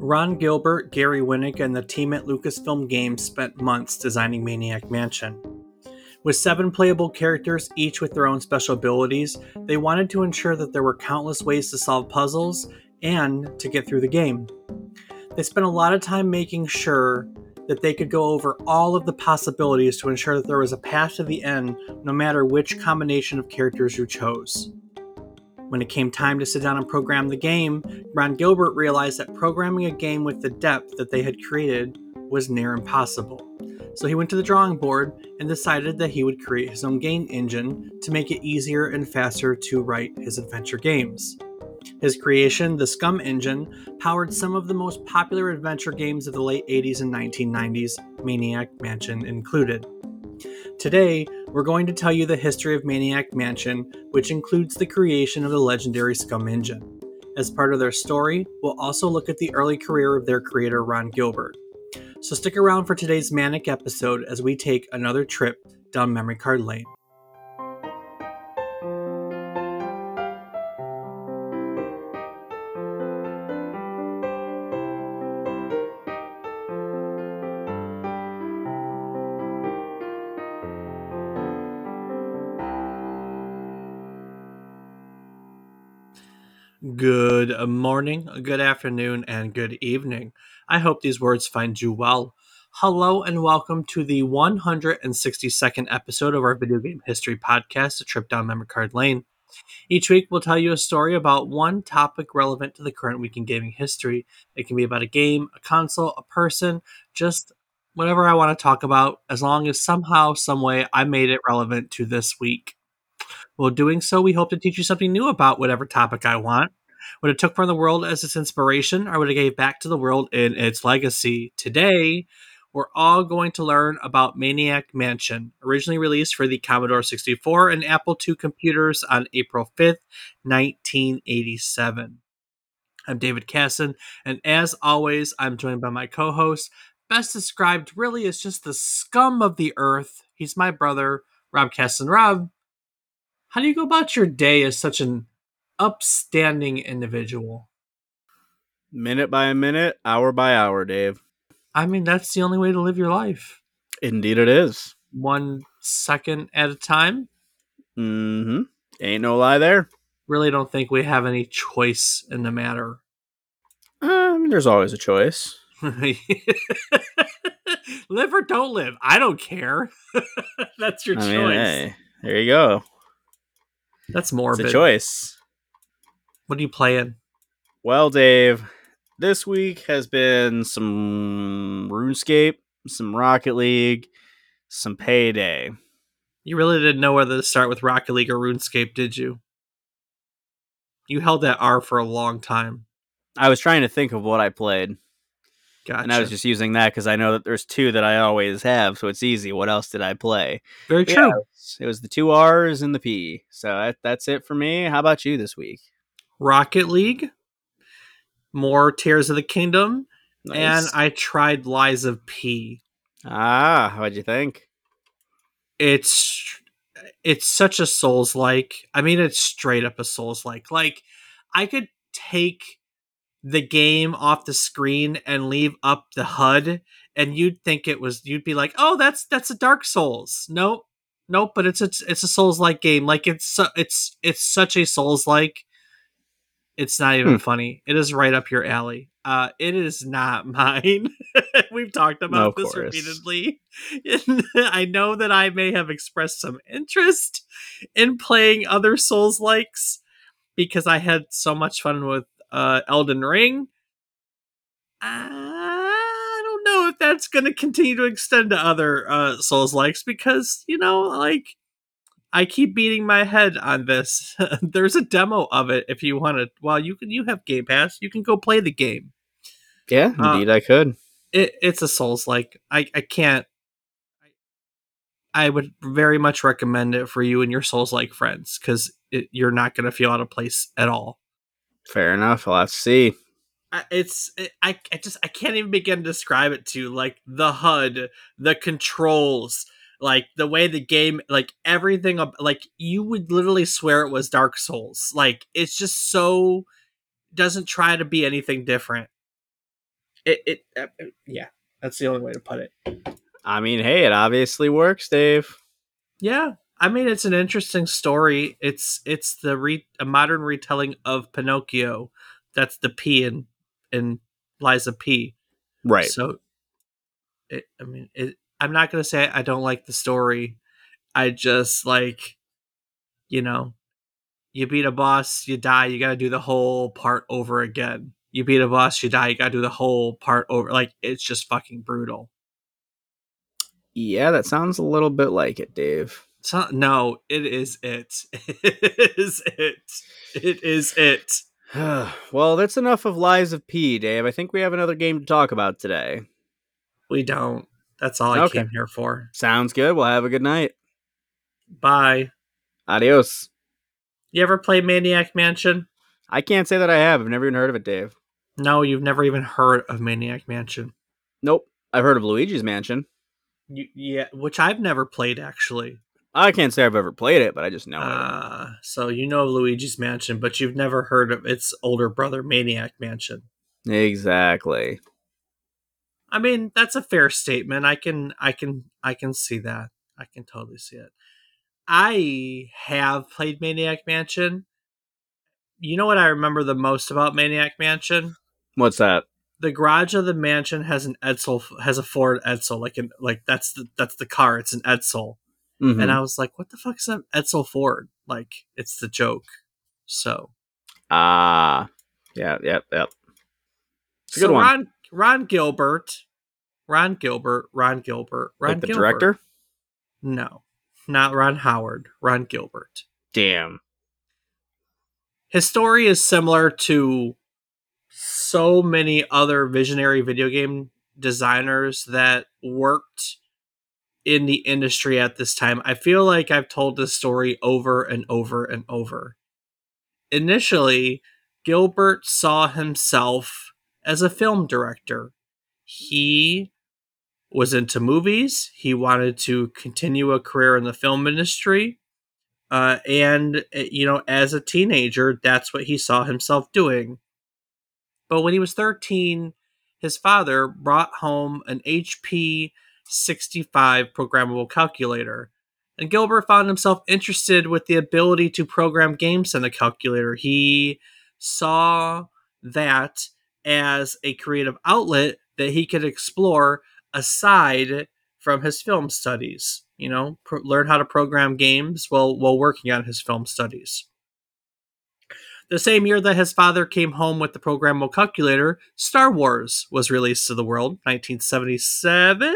Ron Gilbert, Gary Winnick, and the team at Lucasfilm Games spent months designing Maniac Mansion. With seven playable characters, each with their own special abilities, they wanted to ensure that there were countless ways to solve puzzles and to get through the game. They spent a lot of time making sure that they could go over all of the possibilities to ensure that there was a path to the end no matter which combination of characters you chose. When it came time to sit down and program the game, Ron Gilbert realized that programming a game with the depth that they had created was near impossible. So he went to the drawing board and decided that he would create his own game engine to make it easier and faster to write his adventure games. His creation, the SCUMM engine, powered some of the most popular adventure games of the late 80s and 1990s, Maniac Mansion included. Today, we're going to tell you the history of Maniac Mansion, which includes the creation of the legendary SCUMM engine. As part of their story, we'll also look at the early career of their creator, Ron Gilbert. So stick around for today's Manic episode as we take another trip down memory card lane. Good uh, morning, good afternoon, and good evening. I hope these words find you well. Hello, and welcome to the 162nd episode of our video game history podcast, A Trip Down Memory Card Lane. Each week, we'll tell you a story about one topic relevant to the current week in gaming history. It can be about a game, a console, a person, just whatever I want to talk about, as long as somehow, someway, I made it relevant to this week. While doing so, we hope to teach you something new about whatever topic I want. What it took from the world as its inspiration, or what it gave back to the world in its legacy. Today, we're all going to learn about Maniac Mansion, originally released for the Commodore 64 and Apple II computers on April 5th, 1987. I'm David Casson, and as always, I'm joined by my co host, best described really as just the scum of the earth. He's my brother, Rob Casson. Rob, how do you go about your day as such an upstanding individual? Minute by minute, hour by hour, Dave. I mean, that's the only way to live your life. Indeed, it is. One second at a time. Mm hmm. Ain't no lie there. Really don't think we have any choice in the matter. Um, there's always a choice. live or don't live. I don't care. that's your I choice. mean, hey, there you go. That's It's morbid. a choice. What are you playing? Well, Dave, this week has been some RuneScape, some Rocket League, some Payday. You really didn't know whether to start with Rocket League or RuneScape, did you? You held that R for a long time. I was trying to think of what I played, Gotcha. and I was just using that because I know that there's two that I always have, so it's easy. What else did I play? Very true. it was- it was the two R's and the P. So that, that's it for me. How about you this week? Rocket League, more Tears of the Kingdom, and I tried Lies of P. ah, what'd you think? It's it's such a Souls like. I mean, it's straight up a Souls like. Like I could take the game off the screen and leave up the HUD, and you'd think it was. You'd be like, "Oh, that's that's a Dark Souls." Nope, nope. But it's a it's a Souls like game. Like it's it's it's such a Souls like. It's not even Hmm. funny. It is right up your alley. Uh, it is not mine. We've talked about of this course. repeatedly. I know that I may have expressed some interest in playing other Souls likes because I had so much fun with uh, Elden Ring. I don't know if that's going to continue to extend to other uh, Souls likes because, you know, like I keep beating my head on this. There's a demo of it if you want to. Well, you can. You have Game Pass. You can go play the game. Yeah, Uh, indeed, I could. It, it's a Souls like. I I can't. I would very much recommend it for you and your Souls like friends because you're not going to feel out of place at all. Fair enough. I'll have to see. I- it's it, I I just I can't even begin to describe it to you. like the HUD, the controls, like the way the game, like everything. Like you would literally swear it was Dark Souls. Like it's just so doesn't try to be anything different. it, it uh, yeah, that's the only way to put it. I mean, hey, it obviously works, Dave. Yeah, I mean it's an interesting story. It's it's the re- a modern retelling of Pinocchio. That's the P in in Lies of P. Right. So, it, I mean, it, I'm not gonna say I don't like the story. I just like, you know, you beat a boss, you die, you got to do the whole part over again. You beat a boss, you die, you got to do the whole part over. Like it's just fucking brutal. yeah, that sounds a little bit like it, Dave. So, no, it is it. It is it. It is it. well, that's enough of Lies of P, Dave. I think we have another game to talk about today. We don't. That's all I Okay. came here for. Sounds good. Well, have a good night. Bye. Adios. You ever play Maniac Mansion? I can't say that I have. I've never even heard of it, Dave. No, you've never even heard of Maniac Mansion. Nope. I've heard of Luigi's Mansion. You, yeah, which I've never played actually. I can't say I've ever played it, but I just know it. Uh, so you know of Luigi's Mansion, but you've never heard of its older brother, Maniac Mansion. Exactly. I mean, that's a fair statement. I can, I can, I can see that. I can totally see it. I have played Maniac Mansion. You know what I remember the most about Maniac Mansion? What's that? The garage of the mansion has an Edsel, has a Ford Edsel, like an like that's the that's the car. It's an Edsel, Mhm. and I was like, "What the fuck is an Edsel Ford?" Like, it's the joke. So, Ah, yeah, yep, yep. It's a so good one. Ron Ron Gilbert, Ron Gilbert, Ron Gilbert, Ron like the Gilbert. director? No, not Ron Howard. Ron Gilbert. Damn. His story is similar to so many other visionary video game designers that worked in the industry at this time. I feel like I've told this story over and over and over. Initially, Gilbert saw himself as a film director. He was into movies. He wanted to continue a career in the film industry. Uh, and, uh, you know, as a teenager, that's what he saw himself doing. But when he was 13, his father brought home an HP 65 programmable calculator. And Gilbert found himself interested with the ability to program games in the calculator. He saw that as a creative outlet that he could explore aside from his film studies. You know, pro- learn how to program games while while working on his film studies. The same year that his father came home with the programmable calculator, Star Wars was released to the world, 1977,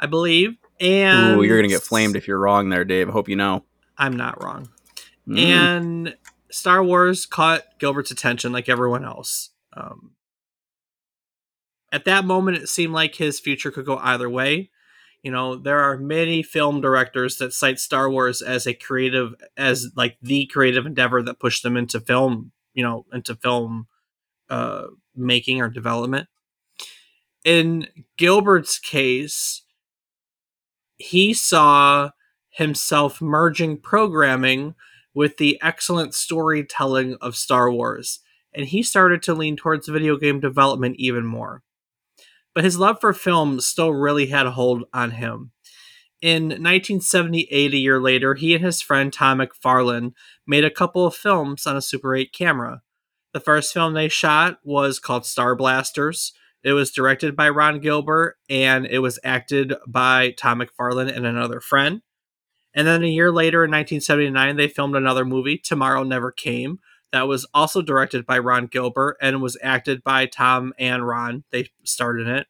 I believe. And Ooh, you're gonna get flamed if you're wrong there, Dave. I hope you know. I'm not wrong. Mm. And Star Wars caught Gilbert's attention like everyone else. Um, at that moment, it seemed like his future could go either way. You know, there are many film directors that cite Star Wars as a creative, as like the creative endeavor that pushed them into film, you know, into film uh, making or development. In Gilbert's case, he saw himself merging programming with the excellent storytelling of Star Wars, and he started to lean towards video game development even more. But his love for film still really had a hold on him. In 1978, a year later, he and his friend Tom McFarlane made a couple of films on a Super 8 camera. The first film they shot was called Star Blasters. It was directed by Ron Gilbert and it was acted by Tom McFarlane and another friend. And then a year later in 1979, they filmed another movie, Tomorrow Never Came, that was also directed by Ron Gilbert and was acted by Tom and Ron. They starred in it.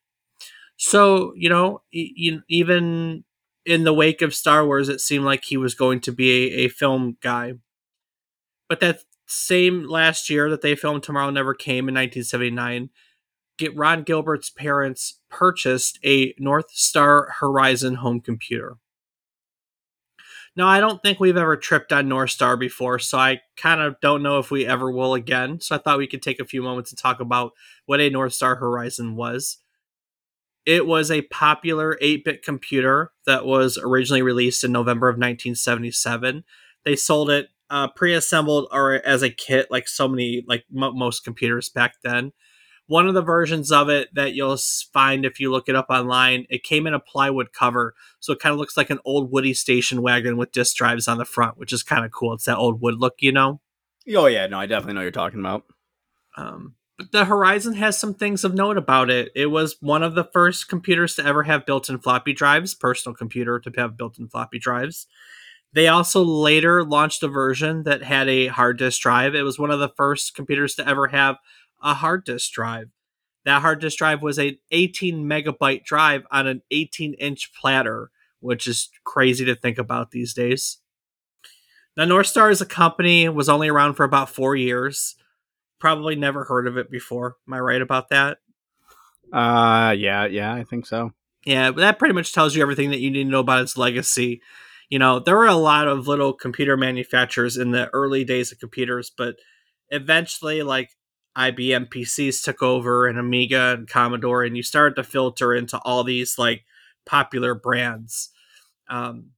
So, you know, e- even in the wake of Star Wars, it seemed like he was going to be a, a film guy. But that same last year that they filmed Tomorrow Never Came in 1979, get Ron Gilbert's parents purchased a North Star Horizon home computer. Now, I don't think we've ever tripped on North Star before, so I kind of don't know if we ever will again. So I thought we could take a few moments to talk about what a North Star Horizon was. It was a popular 8 bit computer that was originally released in November of 1977. They sold it uh, pre assembled or as a kit, like so many, like mo most computers back then. One of the versions of it that you'll find if you look it up online, it came in a plywood cover, so it kind of looks like an old Woody station wagon with disc drives on the front, which is kind of cool. It's that old wood look, you know. Oh yeah, no, I definitely know what you're talking about. Um, but the Horizon has some things of note about it. It was one of the first computers to ever have built-in floppy drives, personal computer to have built-in floppy drives. They also later launched a version that had a hard disk drive. It was one of the first computers to ever have a hard disk drive. That hard disk drive was a 18 megabyte drive on an 18 inch platter, which is crazy to think about these days. Now, North Star as a company was only around for about four years probably never heard of it before. Am I right about that? Uh, yeah, yeah, I think so. Yeah, but that pretty much tells you everything that you need to know about its legacy. You know, there were a lot of little computer manufacturers in the early days of computers, but eventually, like IBM PCs took over and Amiga and Commodore, and you started to filter into all these like popular brands. Um,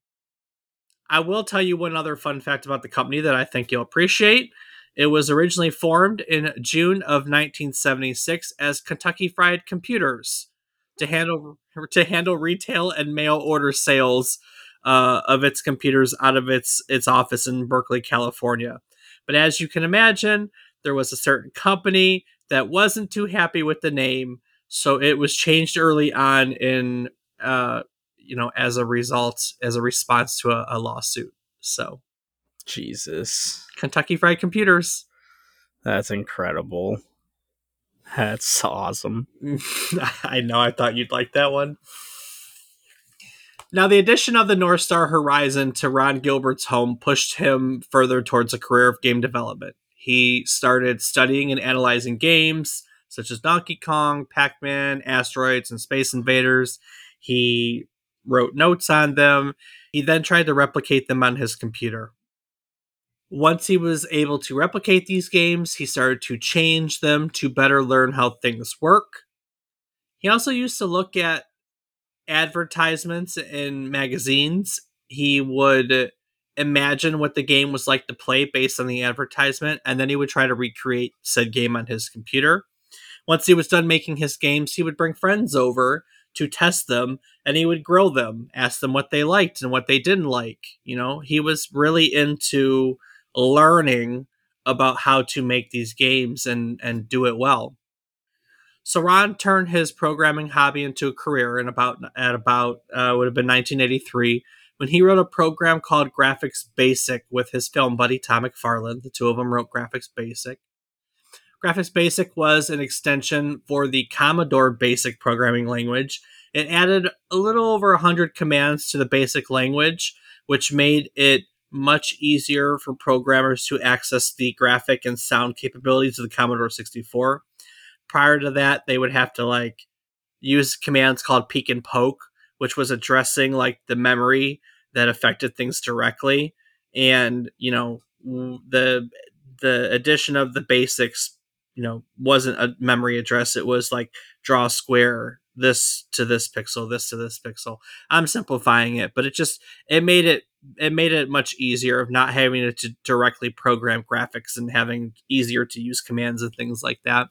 I will tell you one other fun fact about the company that I think you'll appreciate. It was originally formed in June of 1976 as Kentucky Fried Computers to handle to handle retail and mail order sales uh, of its computers out of its its office in Berkeley, California. But as you can imagine, there was a certain company that wasn't too happy with the name, so it was changed early on in uh, you know as a result as a response to a, a lawsuit. So Jesus. Kentucky Fried Computers. That's incredible. That's awesome. I know. I thought you'd like that one. Now, the addition of the North Star Horizon to Ron Gilbert's home pushed him further towards a career of game development. He started studying and analyzing games such as Donkey Kong, Pac Man, Asteroids, and Space Invaders. He wrote notes on them. He then tried to replicate them on his computer once he was able to replicate these games, he started to change them to better learn how things work. He also used to look at advertisements in magazines. He would imagine what the game was like to play based on the advertisement, and then he would try to recreate said game on his computer. Once he was done making his games, he would bring friends over to test them and he would grill them, ask them what they liked and what they didn't like. You know, he was really into learning about how to make these games and and do it well. So Ron turned his programming hobby into a career in about at about uh, would have been 1983 when he wrote a program called Graphics Basic with his film buddy Tom McFarlane. The two of them wrote Graphics Basic. Graphics Basic was an extension for the Commodore Basic programming language. It added a little over 100 commands to the basic language, which made it much easier for programmers to access the graphic and sound capabilities of the Commodore 64. Prior to that, they would have to like use commands called peek and poke, which was addressing like the memory that affected things directly. And, you know, the the addition of the basics, you know, wasn't a memory address. It was like draw square this to this pixel, this to this pixel. I'm simplifying it, but it just it made it it made it much easier of not having to directly program graphics and having easier to use commands and things like that.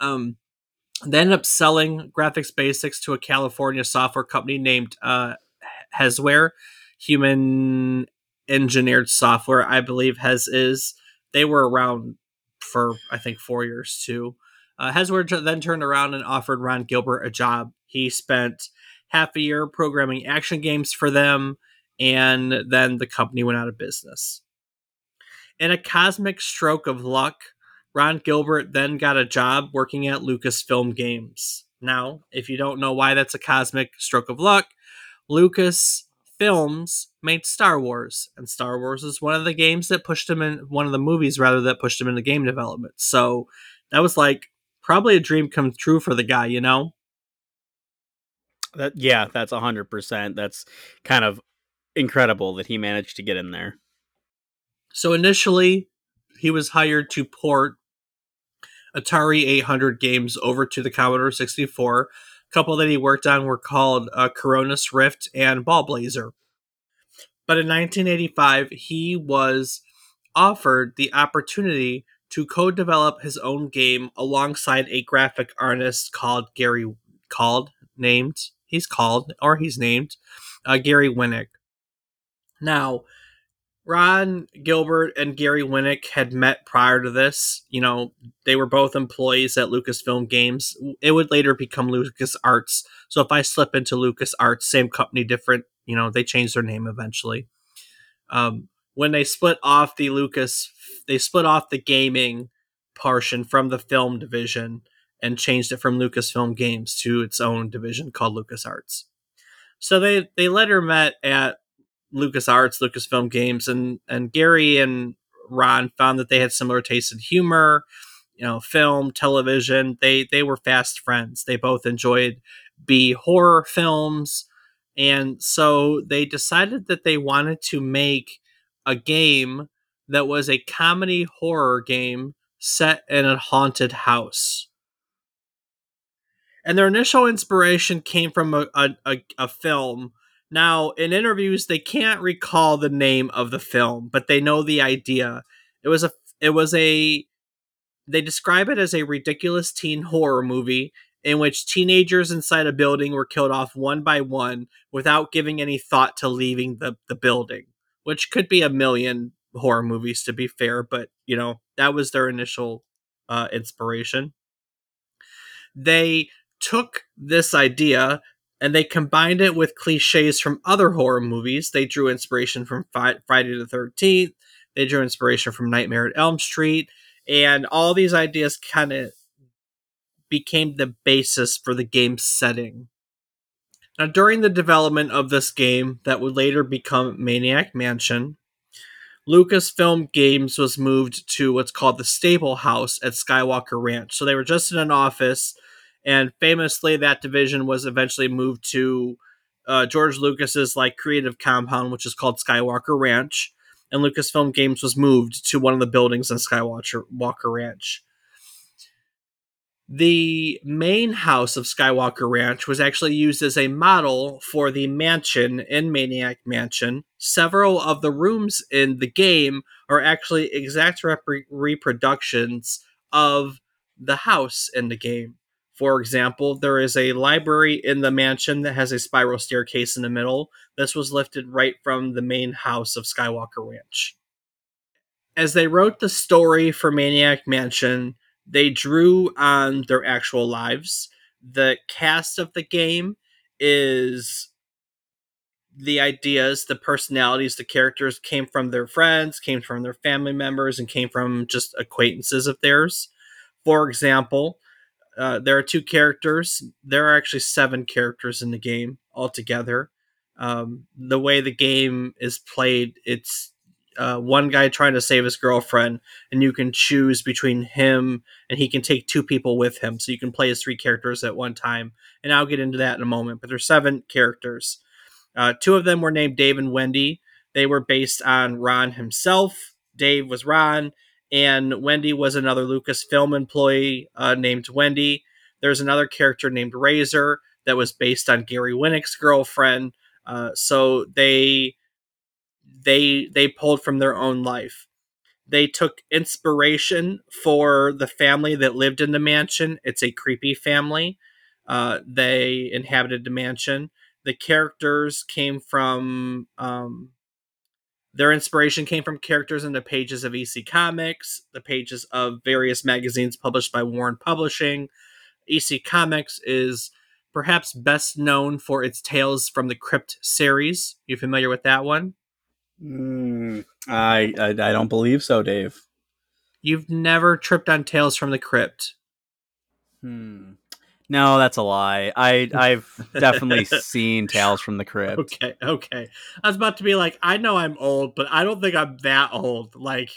Um, they ended up selling graphics basics to a California software company named uh, HesWare, human engineered software. I believe Hez is. They were around for I think four years too. Uh, HesWare then turned around and offered Ron Gilbert a job. He spent half a year programming action games for them and then the company went out of business. In a cosmic stroke of luck, Ron Gilbert then got a job working at Lucasfilm Games. Now, if you don't know why that's a cosmic stroke of luck, Lucas Films made Star Wars, and Star Wars is one of the games that pushed him in one of the movies rather that pushed him into game development. So that was like probably a dream come true for the guy, you know? That yeah, that's a hundred percent. That's kind of incredible that he managed to get in there. So initially, he was hired to port Atari 800 games over to the Commodore 64. A couple that he worked on were called uh, Koronis Rift and Ballblazer. But in 1985, he was offered the opportunity to co-develop his own game alongside a graphic artist called Gary called named he's called or he's named uh, Gary Winnick. Now, Ron Gilbert and Gary Winnick had met prior to this. You know, they were both employees at Lucasfilm Games. It would later become Lucas Arts. So if I slip into Lucas Arts, same company, different, you know, they changed their name eventually. Um, when they split off the Lucas, they split off the gaming portion from the film division and changed it from Lucasfilm Games to its own division called Lucas Arts. So they they later met at LucasArts, Lucasfilm Games, and and Gary and Ron found that they had similar tastes in humor, you know, film, television. They they were fast friends. They both enjoyed B horror films, and so they decided that they wanted to make a game that was a comedy horror game set in a haunted house. And their initial inspiration came from a, a, a, a film now, in interviews, they can't recall the name of the film, but they know the idea. It was a it was a they describe it as a ridiculous teen horror movie in which teenagers inside a building were killed off one by one without giving any thought to leaving the, the building, which could be a million horror movies to be fair, but you know, that was their initial uh, inspiration. They took this idea and they combined it with cliches from other horror movies. They drew inspiration from Friday the 13th, they drew inspiration from Nightmare at Elm Street, and all these ideas kind of became the basis for the game's setting. Now, during the development of this game that would later become Maniac Mansion, Lucasfilm Games was moved to what's called the Stable House at Skywalker Ranch. So they were just in an office and famously that division was eventually moved to uh, George Lucas's like creative compound, which is called Skywalker Ranch, and Lucasfilm Games was moved to one of the buildings in Skywalker Walker Ranch. The main house of Skywalker Ranch was actually used as a model for the mansion in Maniac Mansion. Several of the rooms in the game are actually exact rep- reproductions of the house in the game. For example, there is a library in the mansion that has a spiral staircase in the middle. This was lifted right from the main house of Skywalker Ranch. As they wrote the story for Maniac Mansion, they drew on their actual lives. The cast of the game is the ideas, the personalities, the characters came from their friends, came from their family members, and came from just acquaintances of theirs. For example, uh, there are two characters. There are actually seven characters in the game altogether. Um, the way the game is played, it's uh, one guy trying to save his girlfriend, and you can choose between him and he can take two people with him. So you can play as three characters at one time. And I'll get into that in a moment. But there's seven characters. Uh, two of them were named Dave and Wendy. They were based on Ron himself. Dave was Ron, and Wendy was another Lucasfilm employee uh, named Wendy. There's another character named Razor that was based on Gary Winnick's girlfriend. Uh, so they they they pulled from their own life. They took inspiration for the family that lived in the mansion. It's a creepy family. Uh, they inhabited the mansion. The characters came from um, their inspiration came from characters in the pages of EC Comics, the pages of various magazines published by Warren Publishing. EC Comics is perhaps best known for its Tales from the Crypt series. You familiar with that one? Mm, I, I I don't believe so, Dave. You've never tripped on Tales from the Crypt. Hmm. No, that's a lie. I I've definitely seen Tales from the Crypt. Okay, okay. I was about to be like, I know I'm old, but I don't think I'm that old. Like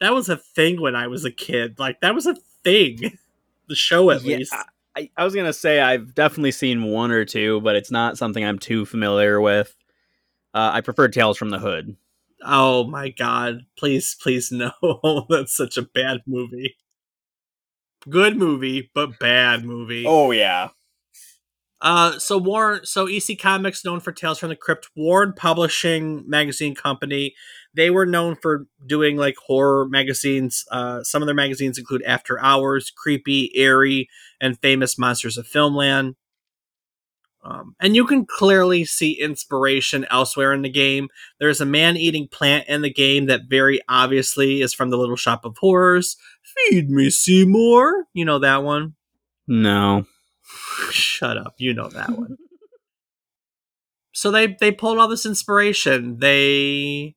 that was a thing when I was a kid. Like that was a thing. The show at Yeah, least. I, I was gonna say I've definitely seen one or two, but it's not something I'm too familiar with. Uh, I prefer Tales from the Hood. Oh my god. Please, please no. That's such a bad movie. Good movie, but bad movie. Oh yeah. Uh, so Warren, so EC Comics, known for Tales from the Crypt, Warren Publishing magazine company. they were known for doing like horror magazines. Uh, some of their magazines include After Hours, Creepy, Eerie, and Famous Monsters of Filmland. Um, and you can clearly see inspiration elsewhere in the game. There's a man eating plant in the game that very obviously is from the Little Shop of Horrors. Feed me, Seymour. You know that one? No. Shut up. You know that one. so they they pulled all this inspiration. They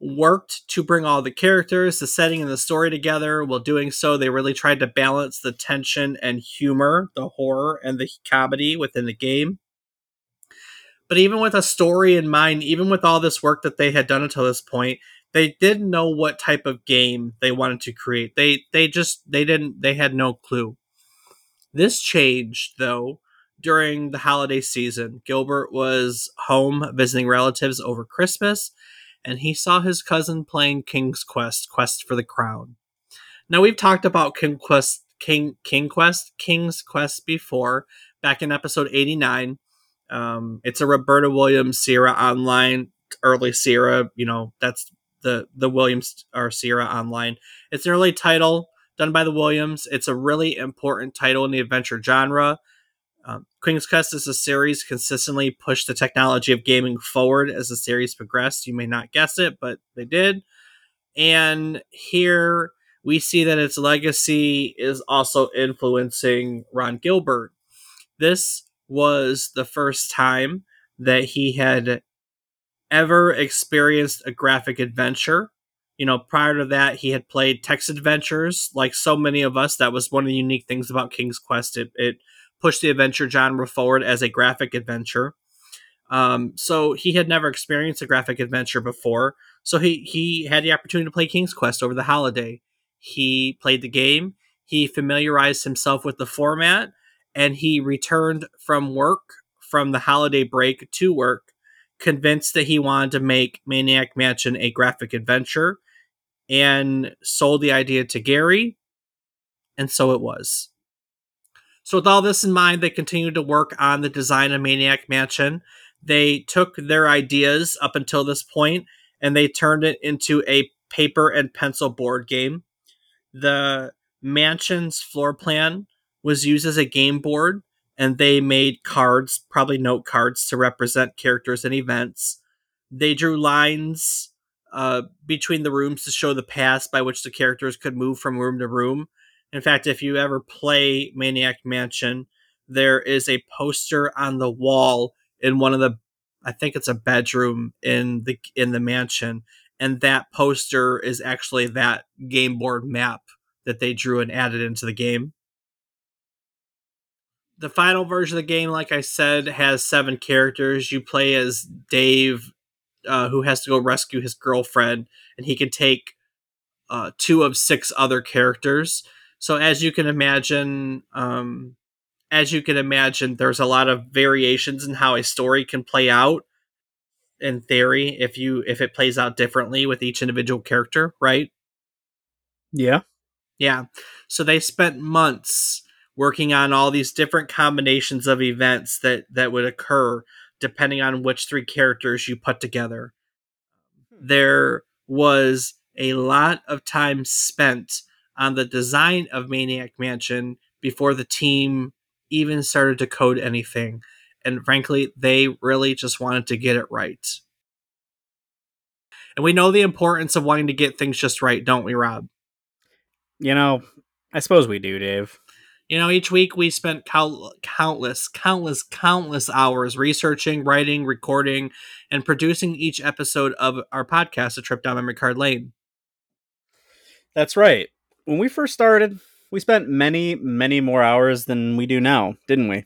worked to bring all the characters, the setting, and the story together. While doing so, they really tried to balance the tension and humor, the horror and the comedy within the game. But even with a story in mind, even with all this work that they had done until this point, they didn't know what type of game they wanted to create. They they just they didn't they had no clue. This changed though during the holiday season. Gilbert was home visiting relatives over Christmas and he saw his cousin playing King's Quest, Quest for the Crown. Now we've talked about King Quest, King King Quest, King's Quest before, back in episode 89. Um, it's a Roberta Williams Sierra Online, early Sierra. You know that's the the Williams or Sierra Online. It's an early title done by the Williams. It's a really important title in the adventure genre. Um, King's Quest is a series consistently pushed the technology of gaming forward as the series progressed. You may not guess it, but they did. And here we see that its legacy is also influencing Ron Gilbert. This was the first time that he had ever experienced a graphic adventure. You know, prior to that, he had played text adventures like so many of us. That was one of the unique things about King's Quest. It, it push the adventure genre forward as a graphic adventure. Um, so he had never experienced a graphic adventure before. So he he had the opportunity to play King's Quest over the holiday. He played the game. He familiarized himself with the format, and he returned from work from the holiday break to work, convinced that he wanted to make Maniac Mansion a graphic adventure, and sold the idea to Gary, and so it was. So, with all this in mind, they continued to work on the design of Maniac Mansion. They took their ideas up until this point and they turned it into a paper and pencil board game. The mansion's floor plan was used as a game board, and they made cards, probably note cards, to represent characters and events. They drew lines uh, between the rooms to show the paths by which the characters could move from room to room. In fact, if you ever play Maniac Mansion, there is a poster on the wall in one of the I think it's a bedroom in the in the mansion and that poster is actually that game board map that they drew and added into the game. The final version of the game, like I said, has seven characters. You play as Dave, uh, who has to go rescue his girlfriend, and he can take uh, two of six other characters. So as you can imagine, um, as you can imagine, there's a lot of variations in how a story can play out. In theory, if you if it plays out differently with each individual character, right? Yeah. Yeah. So they spent months working on all these different combinations of events that that would occur depending on which three characters you put together. There was a lot of time spent on the design of Maniac Mansion before the team even started to code anything. And frankly, they really just wanted to get it right. And we know the importance of wanting to get things just right, don't we, Rob? You know, I suppose we do, Dave. You know, each week we spent count- countless, countless, countless hours researching, writing, recording, and producing each episode of our podcast, A Trip Down Memory Card Lane. That's right when we first started, we spent many, many more hours than we do now, didn't we?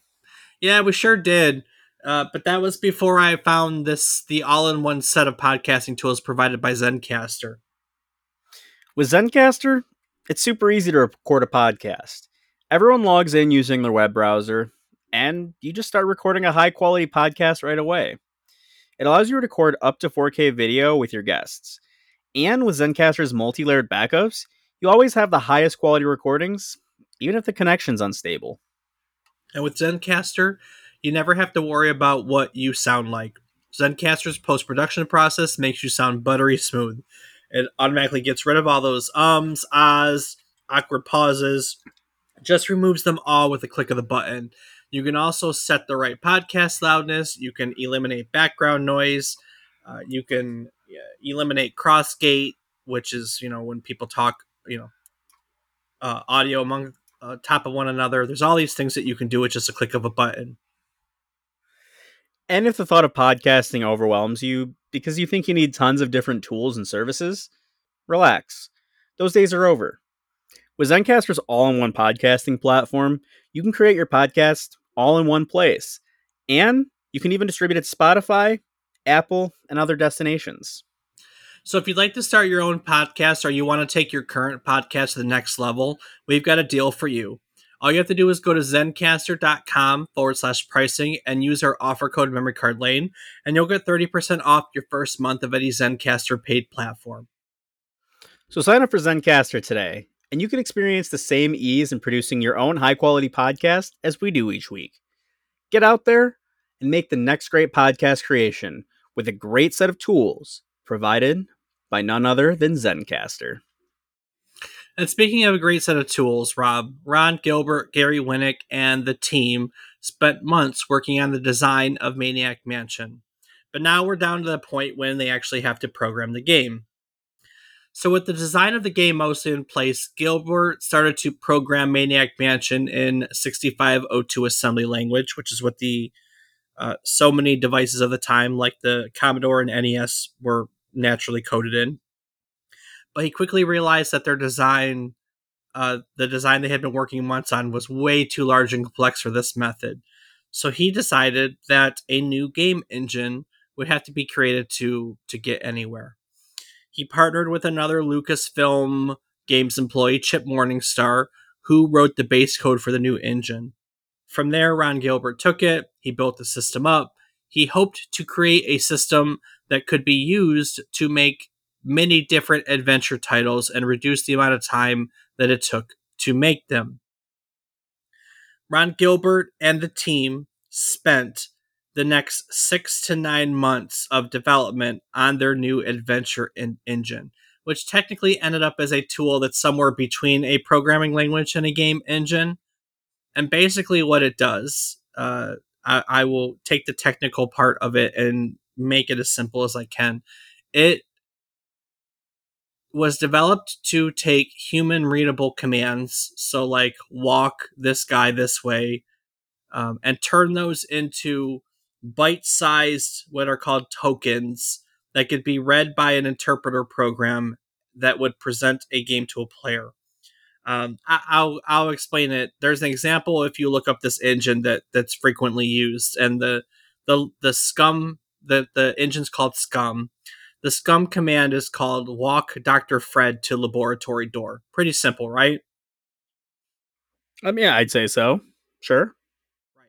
Yeah, we sure did. Uh, but that was before I found this the all-in-one set of podcasting tools provided by Zencastr. With Zencastr, it's super easy to record a podcast. Everyone logs in using their web browser, and you just start recording a high-quality podcast right away. It allows you to record up to 4K video with your guests. And with Zencastr's multi-layered backups, you always have the highest quality recordings, even if the connection's unstable. And with Zencastr, you never have to worry about what you sound like. Zencastr's post production process makes you sound buttery smooth. It automatically gets rid of all those ums, ahs, awkward pauses, just removes them all with a click of the button. You can also set the right podcast loudness. You can eliminate background noise. Uh, you can eliminate crossgate, which is you know when people talk, you know, uh, audio among uh, top of one another. There's all these things that you can do with just a click of a button. And if the thought of podcasting overwhelms you because you think you need tons of different tools and services, relax. Those days are over. With Zencastr's all in one podcasting platform, you can create your podcast all in one place. And you can even distribute it to Spotify, Apple, and other destinations. So, if you'd like to start your own podcast or you want to take your current podcast to the next level, we've got a deal for you. All you have to do is go to zencastr.com forward slash pricing and use our offer code memory card lane, and you'll get 30% off your first month of any Zencastr paid platform. So, sign up for Zencastr today and you can experience the same ease in producing your own high quality podcast as we do each week. Get out there and make the next great podcast creation with a great set of tools provided by none other than Zencastr. And speaking of a great set of tools, Rob, Ron Gilbert, Gary Winnick, and the team spent months working on the design of Maniac Mansion. But now we're down to the point when they actually have to program the game. So, with the design of the game mostly in place, Gilbert started to program Maniac Mansion in 6502 assembly language, which is what the uh, so many devices of the time, like the Commodore and NES, were naturally coded in. But he quickly realized that their design, uh, the design they had been working months on, was way too large and complex for this method. So he decided that a new game engine would have to be created to to get anywhere. He partnered with another Lucasfilm Games employee, Chip Morningstar, who wrote the base code for the new engine. From there, Ron Gilbert took it, he built the system up. He hoped to create a system that could be used to make many different adventure titles and reduce the amount of time that it took to make them. Ron Gilbert and the team spent the next six to nine months of development on their new adventure in- engine, which technically ended up as a tool that's somewhere between a programming language and a game engine. And basically, what it does, uh, I-, I will take the technical part of it and make it as simple as I can. It was developed to take human readable commands, so like walk this guy this way, um, and turn those into bite sized, what are called tokens that could be read by an interpreter program that would present a game to a player. Um, I, will I'll explain it. There's an example if you look up this engine that that's frequently used, and the the the SCUMM the the engine's called SCUMM. The SCUMM command is called walk Dr. Fred to laboratory door. Pretty simple, right? Um, yeah, I'd say so. Sure. Right.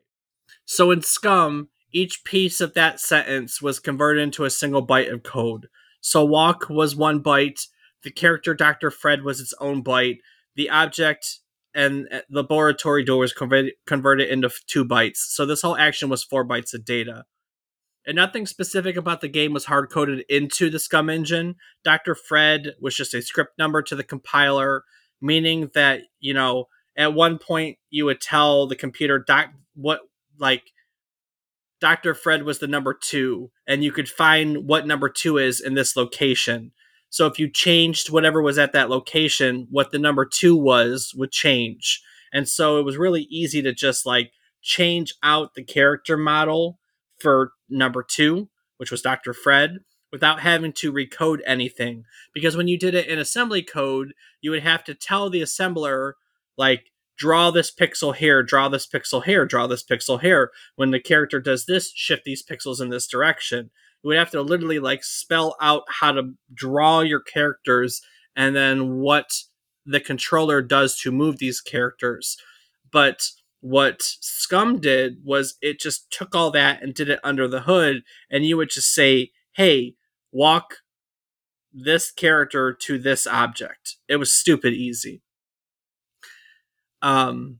So in SCUMM, each piece of that sentence was converted into a single byte of code. So walk was one byte, the character Dr. Fred was its own byte, the object and uh, laboratory door was converted, converted into two bytes. So this whole action was four bytes of data. And nothing specific about the game was hard coded into the SCUMM engine. Dr. Fred was just a script number to the compiler, meaning that, you know, at one point you would tell the computer doc what like Dr. Fred was the number two, and you could find what number two is in this location. So if you changed whatever was at that location, what the number two was would change. And so it was really easy to just like change out the character model for number two, which was Dr. Fred, without having to recode anything. Because when you did it in assembly code, you would have to tell the assembler, like, draw this pixel here, draw this pixel here, draw this pixel here. When the character does this, shift these pixels in this direction. You would have to literally like spell out how to draw your characters and then what the controller does to move these characters. But what SCUMM did was it just took all that and did it under the hood, and you would just say, hey, walk this character to this object. It was stupid easy. Um,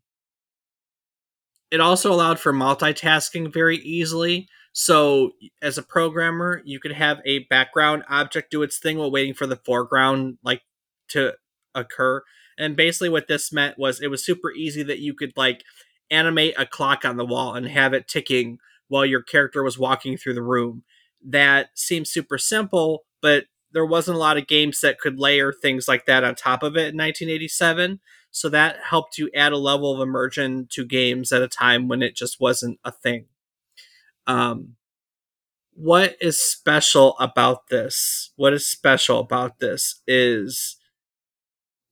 it also allowed for multitasking very easily. So, as a programmer, you could have a background object do its thing while waiting for the foreground like to occur. And basically, what this meant was it was super easy that you could like animate a clock on the wall and have it ticking while your character was walking through the room. That seems super simple, but there wasn't a lot of games that could layer things like that on top of it in 1987. So that helped you add a level of immersion to games at a time when it just wasn't a thing. Um, what is special about this? What is special about this is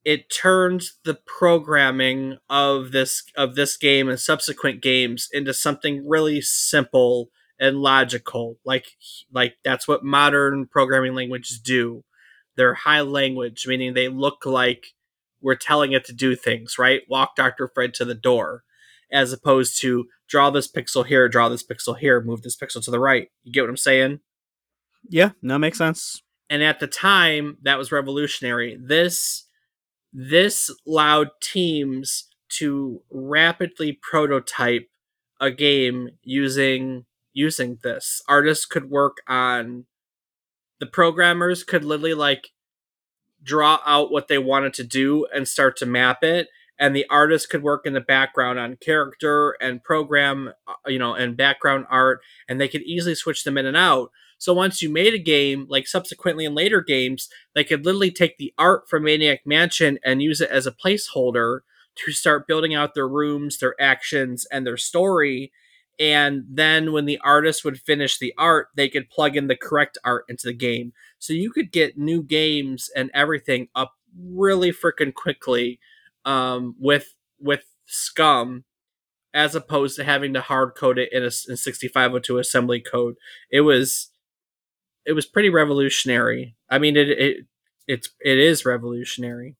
it turns the programming of this of this game and subsequent games into something really simple and logical. Like like that's what modern programming languages do. They're high language meaning they look like we're telling it to do things right? Walk dr fred to the door as opposed to draw this pixel here draw this pixel here move this pixel to the right. You get what i'm saying? Yeah, no, makes sense. and at the time that was revolutionary. This this allowed teams to rapidly prototype a game using using this. Artists could work on the programmers could literally like draw out what they wanted to do and start to map it and the artist could work in the background on character and program uh, you know and background art and they could easily switch them in and out so once you made a game like subsequently in later games they could literally take the art from maniac mansion and use it as a placeholder to start building out their rooms their actions and their story and then when the artist would finish the art they could plug in the correct art into the game so you could get new games and everything up really freaking quickly um, with with SCUMM, as opposed to having to hard code it in a in 6502 assembly code. It was it was pretty revolutionary. I mean, it it it's it is revolutionary.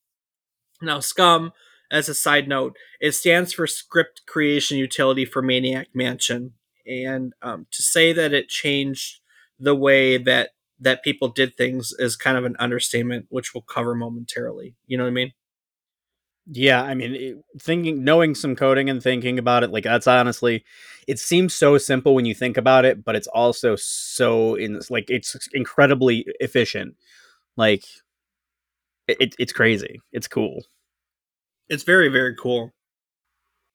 Now, SCUMM, as a side note, it stands for Script Creation Utility for Maniac Mansion, and um, to say that it changed the way that that people did things is kind of an understatement, which we'll cover momentarily. You know what I mean? Yeah, I mean, it, thinking, knowing some coding and thinking about it, like that's honestly, it seems so simple when you think about it, but it's also so in like it's incredibly efficient. Like, it, it's crazy. It's cool. It's very very cool.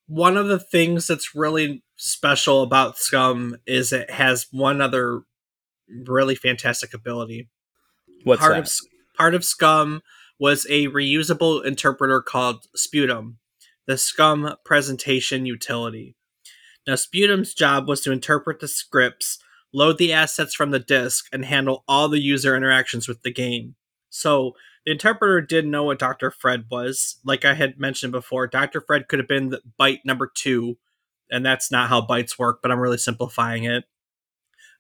One of the things that's really special about SCUMM is it has one other really fantastic ability. What's part that? of part of SCUMM was a reusable interpreter called Sputum, the SCUMM presentation utility. Now, Sputum's job was to interpret the scripts, load the assets from the disk, and handle all the user interactions with the game. So, the interpreter didn't know what Dr. Fred was. Like I had mentioned before, Dr. Fred could have been the byte number two, and that's not how bytes work, but I'm really simplifying it.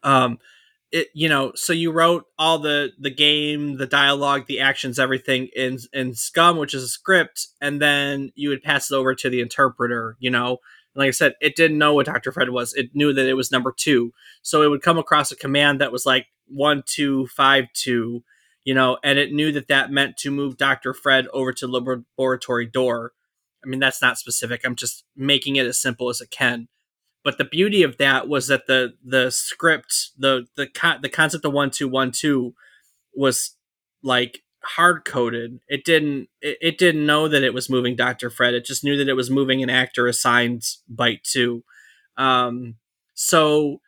Um, it you know so you wrote all the the game the dialogue the actions everything in in SCUMM which is a script and then you would pass it over to the interpreter you know? And like i said it didn't know what dr fred was. It knew that it was number two. So it would come across a command that was like one two five two you know? And it knew that that meant to move dr fred over to laboratory door. I mean that's not specific. I'm just making it as simple as it can but the beauty of that was that the the script the the con- the concept of one two one two was like hard coded it didn't it, it didn't know that it was moving dr fred. It just knew that it was moving an actor assigned byte two um so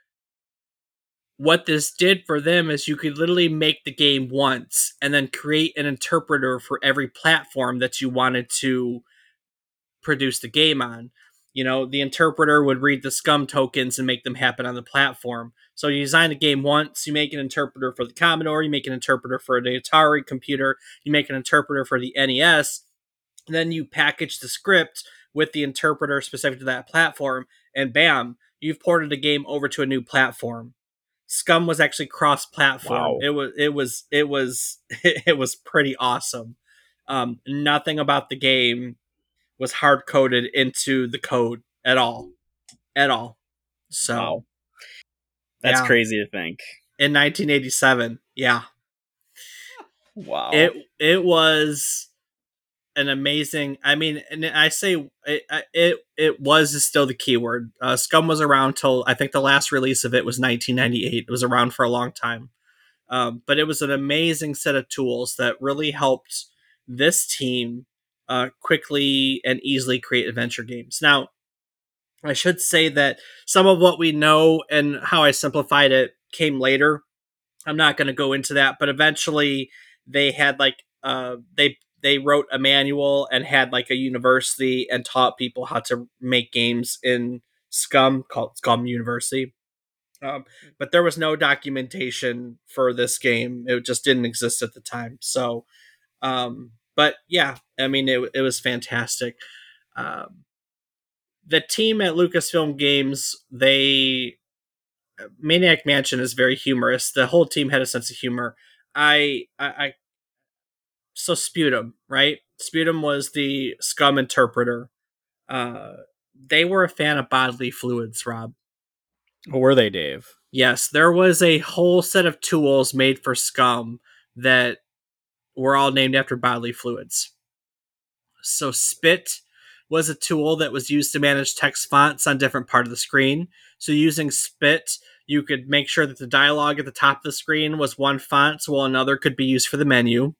what this did for them is you could literally make the game once and then create an interpreter for every platform that you wanted to produce the game on you know the interpreter would read the SCUMM tokens and make them happen on the platform. So you design the game once you make an interpreter for the commodore you make an interpreter for the atari computer you make an interpreter for the nes and then you package the script with the interpreter specific to that platform and bam you've ported the game over to a new platform. SCUMM was actually cross platform Wow. it was it was it was it was pretty awesome. Um, nothing about the game was hard coded into the code at all, at all. So Wow. That's Yeah. crazy to think. in 1987, yeah, Wow. it it was an amazing. I mean, and I say it it, it was still the keyword. Uh, SCUMM was around till I think the last release of it was 1998. It was around for a long time, um, but it was an amazing set of tools that really helped this team uh, quickly and easily create adventure games. Now, I should say that some of what we know and how I simplified it came later. I'm not going to go into that, but eventually they had like uh, they they wrote a manual and had like a university and taught people how to make games in SCUMM called SCUMM University. Um, but there was no documentation for this game; it just didn't exist at the time. So, um, but yeah, I mean, it it was fantastic. Um, the team at Lucasfilm Games, they Maniac Mansion is very humorous. The whole team had a sense of humor. I, I, I so Sputum, right? Sputum was the SCUMM interpreter. Uh, they were a fan of bodily fluids, Rob. Or were they, Dave? Yes, there was a whole set of tools made for SCUMM that were all named after bodily fluids. So Spit was a tool that was used to manage text fonts on different part of the screen. So using Spit, you could make sure that the dialogue at the top of the screen was one font, while another could be used for the menu.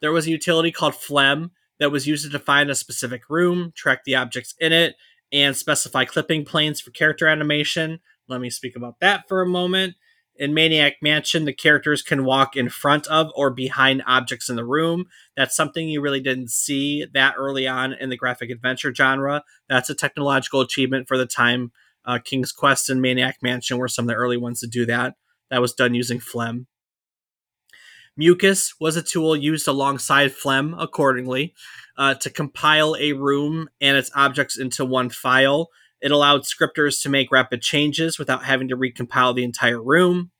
There was a utility called Phlegm that was used to define a specific room, track the objects in it, and specify clipping planes for character animation. Let me speak about that for a moment. In Maniac Mansion, the characters can walk in front of or behind objects in the room. That's something you really didn't see that early on in the graphic adventure genre. That's a technological achievement for the time. Uh, King's Quest and Maniac Mansion were some of the early ones to do that. That was done using Phlegm. Mucus was a tool used alongside Phlegm, accordingly, uh, to compile a room and its objects into one file. It allowed scripters to make rapid changes without having to recompile the entire room.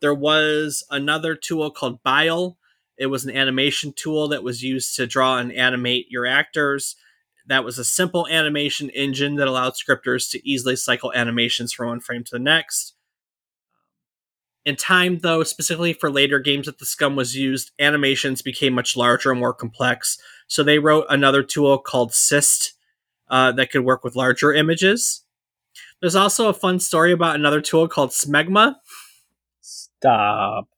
There was another tool called Bile. It was an animation tool that was used to draw and animate your actors. That was a simple animation engine that allowed scripters to easily cycle animations from one frame to the next. In time, though, specifically for later games that the SCUMM was used, animations became much larger and more complex. So they wrote another tool called Cyst uh, that could work with larger images. There's also a fun story about another tool called Smegma. Stop.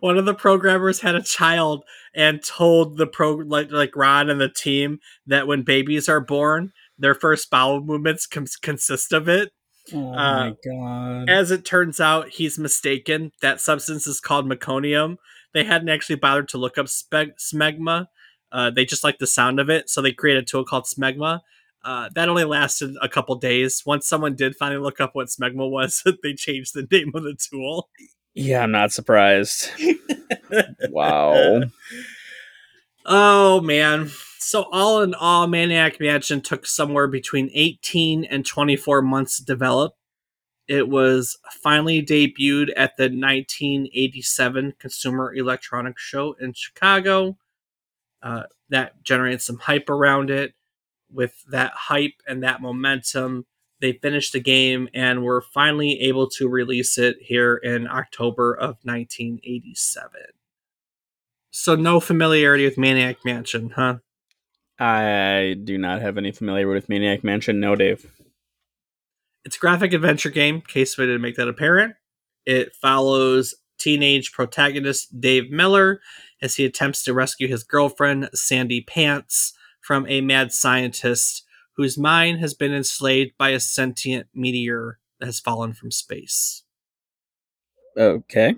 One of the programmers had a child and told the pro like, like Ron and the team that when babies are born, their first bowel movements com- consist of it. Oh Uh, my god. As it turns out, he's mistaken. That substance is called meconium. They hadn't actually bothered to look up speg- smegma. Uh, they just liked the sound of it, so they created a tool called smegma. Uh, that only lasted a couple days. Once someone did finally look up what smegma was, they changed the name of the tool. yeah, I'm not surprised. wow. Oh man. So all in all, Maniac Mansion took somewhere between 18 and 24 months to develop. It was finally debuted at the 1987 Consumer Electronics Show in Chicago. Uh, that generated some hype around it. With that hype and that momentum, they finished the game and were finally able to release it here in October of 1987. So no familiarity with Maniac Mansion, huh? I do not have any familiarity with Maniac Mansion. No, Dave. It's a graphic adventure game, case we didn't make that apparent. It follows teenage protagonist Dave Miller as he attempts to rescue his girlfriend, Sandy Pantz, from a mad scientist whose mind has been enslaved by a sentient meteor that has fallen from space. Okay.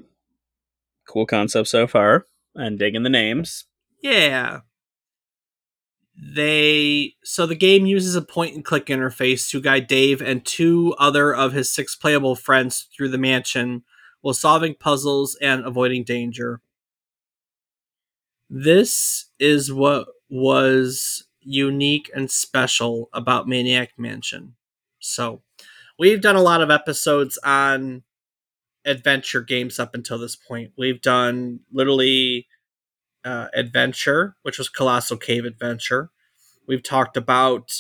Cool concept so far. And digging the names. Yeah. They so the game uses a point and click interface to guide Dave and two other of his six playable friends through the mansion while solving puzzles and avoiding danger. This is what was unique and special about Maniac Mansion. So, we've done a lot of episodes on adventure games up until this point. We've done literally uh, Adventure, which was Colossal Cave Adventure. We've talked about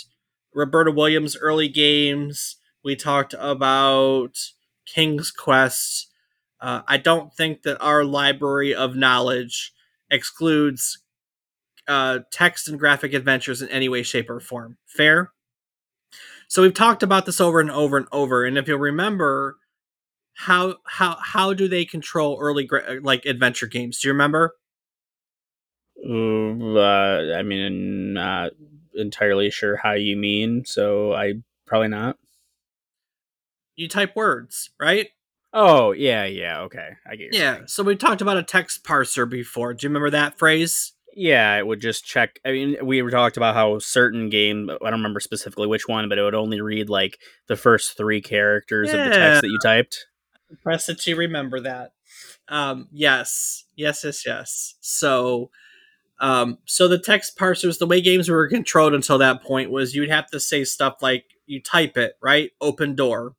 Roberta Williams' early games. We talked about King's Quest. Uh, I don't think that our library of knowledge excludes uh, text and graphic adventures in any way, shape, or form. Fair. So we've talked about this over and over and over, and if you'll remember, how how how do they control early gra- like adventure games? Do you remember? Uh, I mean, I'm not entirely sure how you mean, so I probably not. You type words, right? Oh yeah, yeah, okay, I get. Yeah. Saying. So we talked about a text parser before. Do you remember that phrase? Yeah, it would just check. I mean, we were talked about how certain game. I don't remember specifically which one, but it would only read like the first three characters yeah. of the text that you typed. Press it to remember that. Um, yes, yes, yes, yes. So, um, so the text parsers, the way games were controlled until that point was you'd have to say stuff like you type it right, open door,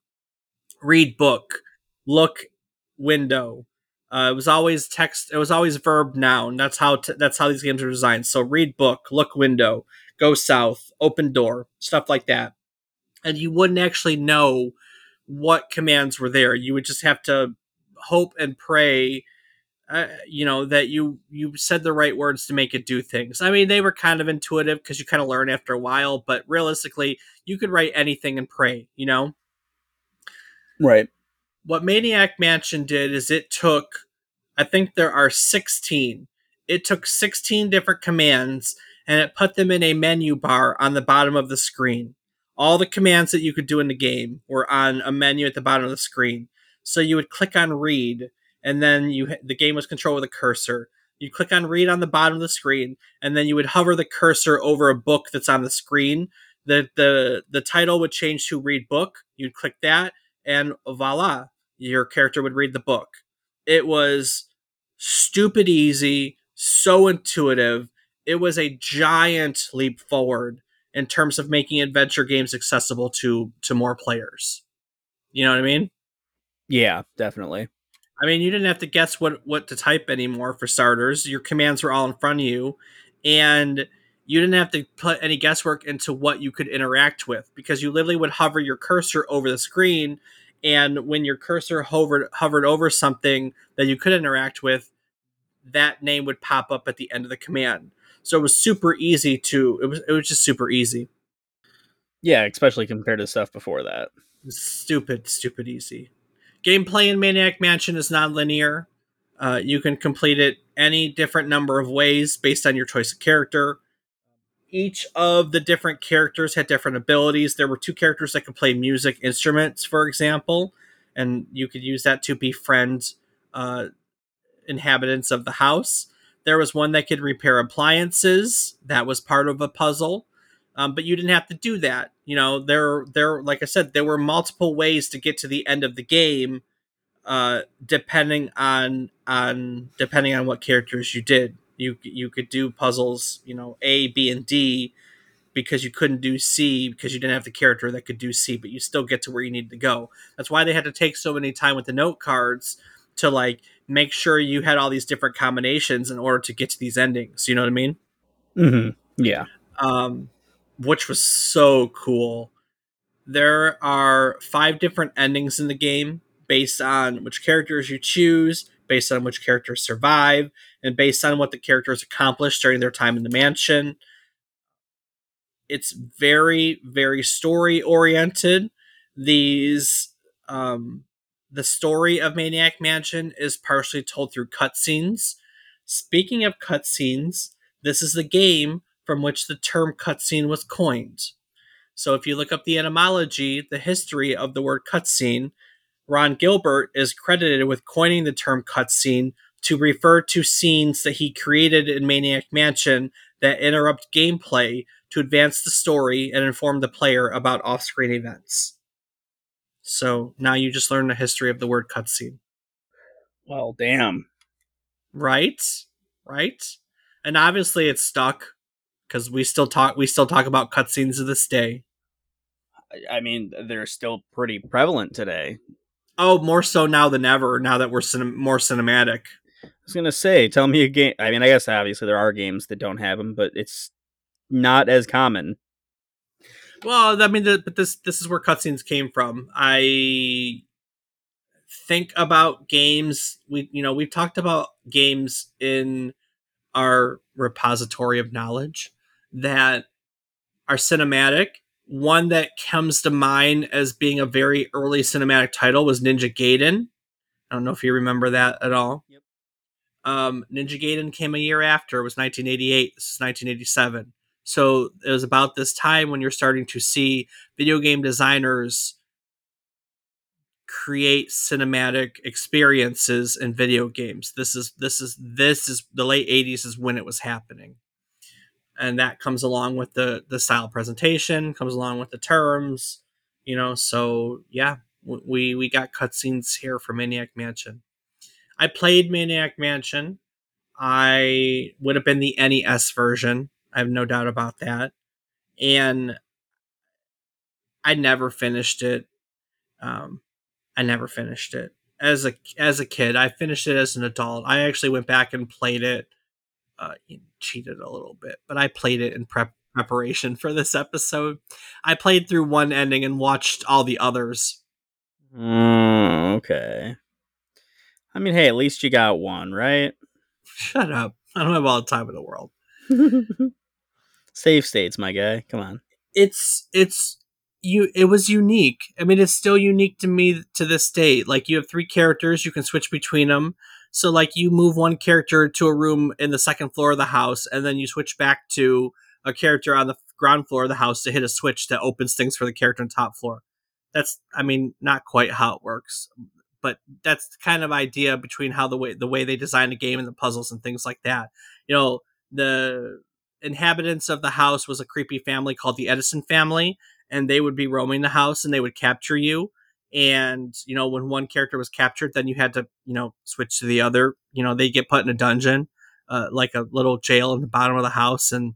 read book, look window. Uh, it was always text. It was always verb noun. That's how t- that's how these games are designed. So read book, look window, go south, open door, stuff like that. And you wouldn't actually know what commands were there. You would just have to hope and pray uh, you know that you you said the right words to make it do things i mean they were kind of intuitive because you kind of learn after a while but realistically you could write anything and pray you know right what maniac mansion did is it took i think there are 16 it took 16 different commands and it put them in a menu bar on the bottom of the screen all the commands that you could do in the game were on a menu at the bottom of the screen so you would click on read and then you the game was controlled with a cursor. You click on read on the bottom of the screen, and then you would hover the cursor over a book that's on the screen. The the the title would change to read book. You'd click that, and voila, your character would read the book. It was stupid easy, so intuitive. It was a giant leap forward in terms of making adventure games accessible to to more players. You know what I mean? Yeah, definitely. I mean, you didn't have to guess what what to type anymore for starters. Your commands were all in front of you, and you didn't have to put any guesswork into what you could interact with because you literally would hover your cursor over the screen, and when your cursor hovered hovered over something that you could interact with, that name would pop up at the end of the command. So it was super easy to it was it was just super easy. Yeah, especially compared to stuff before that. Stupid, stupid easy. Gameplay in Maniac Mansion is non-linear. Uh, you can complete it any different number of ways based on your choice of character. Each of the different characters had different abilities. There were two characters that could play music instruments, for example, and you could use that to befriend uh, inhabitants of the house. There was one that could repair appliances. That was part of a puzzle. Um, but you didn't have to do that. You know, there, there, like I said, there were multiple ways to get to the end of the game, uh, depending on on depending on what characters you did. You you could do puzzles, you know, A, B, and D, because you couldn't do C because you didn't have the character that could do C, but you still get to where you need to go. That's why they had to take so many time with the note cards to like make sure you had all these different combinations in order to get to these endings. You know what I mean? Mm-hmm. Yeah. Um, which was so cool. There are five different endings in the game based on which characters you choose, based on which characters survive, and based on what the characters accomplished during their time in the mansion. It's very, very story oriented. These, um, the story of Maniac Mansion is partially told through cutscenes. Speaking of cutscenes, this is the game from which the term cutscene was coined. So if you look up the etymology, the history of the word cutscene, Ron Gilbert is credited with coining the term cutscene to refer to scenes that he created in Maniac Mansion that interrupt gameplay to advance the story and inform the player about off screen events. So now you just learned the history of the word cutscene. Well, damn. Right? Right? And obviously it's stuck because we still talk we still talk about cutscenes to this day. I mean, they're still pretty prevalent today. Oh, more so now than ever. Now that we're cin- more cinematic. Was gonna say, tell me a game. I mean, I guess obviously there are games that don't have them, but it's not as common. Well, I mean, the, but this this is where cutscenes came from. I think about games. We you know we've talked about games in our repository of knowledge that are cinematic. One that comes to mind as being a very early cinematic title was Ninja Gaiden. I don't know if you remember that at all. Yep. Um, Ninja Gaiden came a year after. It was 1988. This is 1987. So it was about this time when you're starting to see video game designers create cinematic experiences in video games. This is this is this is the late 80s is when it was happening. And that comes along with the the style presentation, comes along with the terms, you know, so yeah, we we got cutscenes here for Maniac Mansion. I played Maniac Mansion. I would have been the NES version. I have no doubt about that. And I never finished it. Um, I never finished it as a as a kid. I finished it as an adult. I actually went back and played it. Uh, cheated a little bit, but I played it in prep preparation for this episode. I played through one ending and watched all the others. Mm, okay. I mean, hey, at least you got one, right? Shut up. I don't have all the time in the world. Save states, my guy. Come on. It's it's you it was unique. I mean, it's still unique to me to this day. Like you have three characters, you can switch between them. So like you move one character to a room in the second floor of the house and then you switch back to a character on the ground floor of the house to hit a switch that opens things for the character on top floor. That's I mean, not quite how it works but that's the kind of idea between how the way the way they design the game and the puzzles and things like that. You know, the inhabitants of the house was a creepy family called the Edison family, and they would be roaming the house and they would capture you. And you know, when one character was captured, then you had to you know switch to the other. You know, they get put in a dungeon, uh, like a little jail in the bottom of the house, and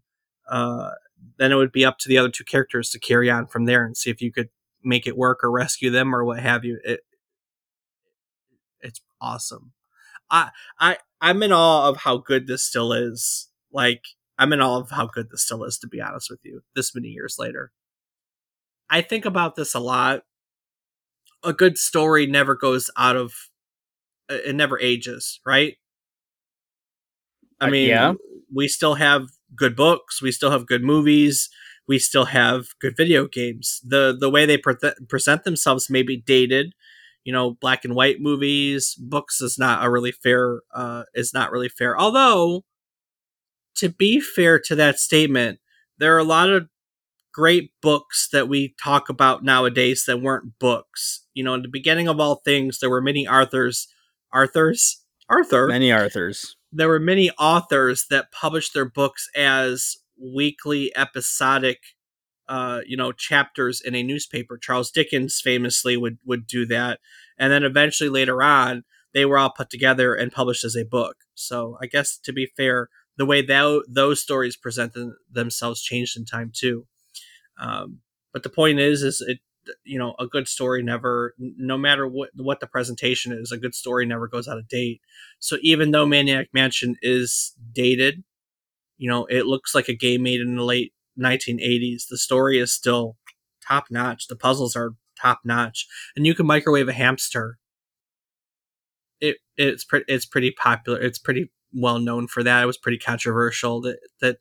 uh, then it would be up to the other two characters to carry on from there and see if you could make it work or rescue them or what have you. It, awesome. I I I'm in awe of how good this still is. Like I'm in awe of how good this still is to be honest with you. This many years later. I think about this a lot. A good story never goes out of it never ages, right? I Uh, mean, yeah. we still have good books, we still have good movies, we still have good video games. The the way they pre- present themselves may be dated, you know black and white movies books is not a really fair uh is not really fair. Although to be fair to that statement there are a lot of great books that we talk about nowadays that weren't books. You know in the beginning of all things there were many arthurs arthurs arthur. Many Arthurs. there were many authors that published their books as weekly episodic uh, you know chapters in a newspaper. Charles dickens famously would would do that. And then eventually later on they were all put together and published as a book. So i guess to be fair the way that those stories present them, themselves changed in time too. Um, but the point is is it you know a good story never no matter what what the presentation is a good story never goes out of date. So even though maniac mansion is dated you know it looks like a game made in the late 1980s the story is still top notch the puzzles are top notch and you can microwave a hamster it it's pretty it's pretty popular it's pretty well known for that it was pretty controversial that that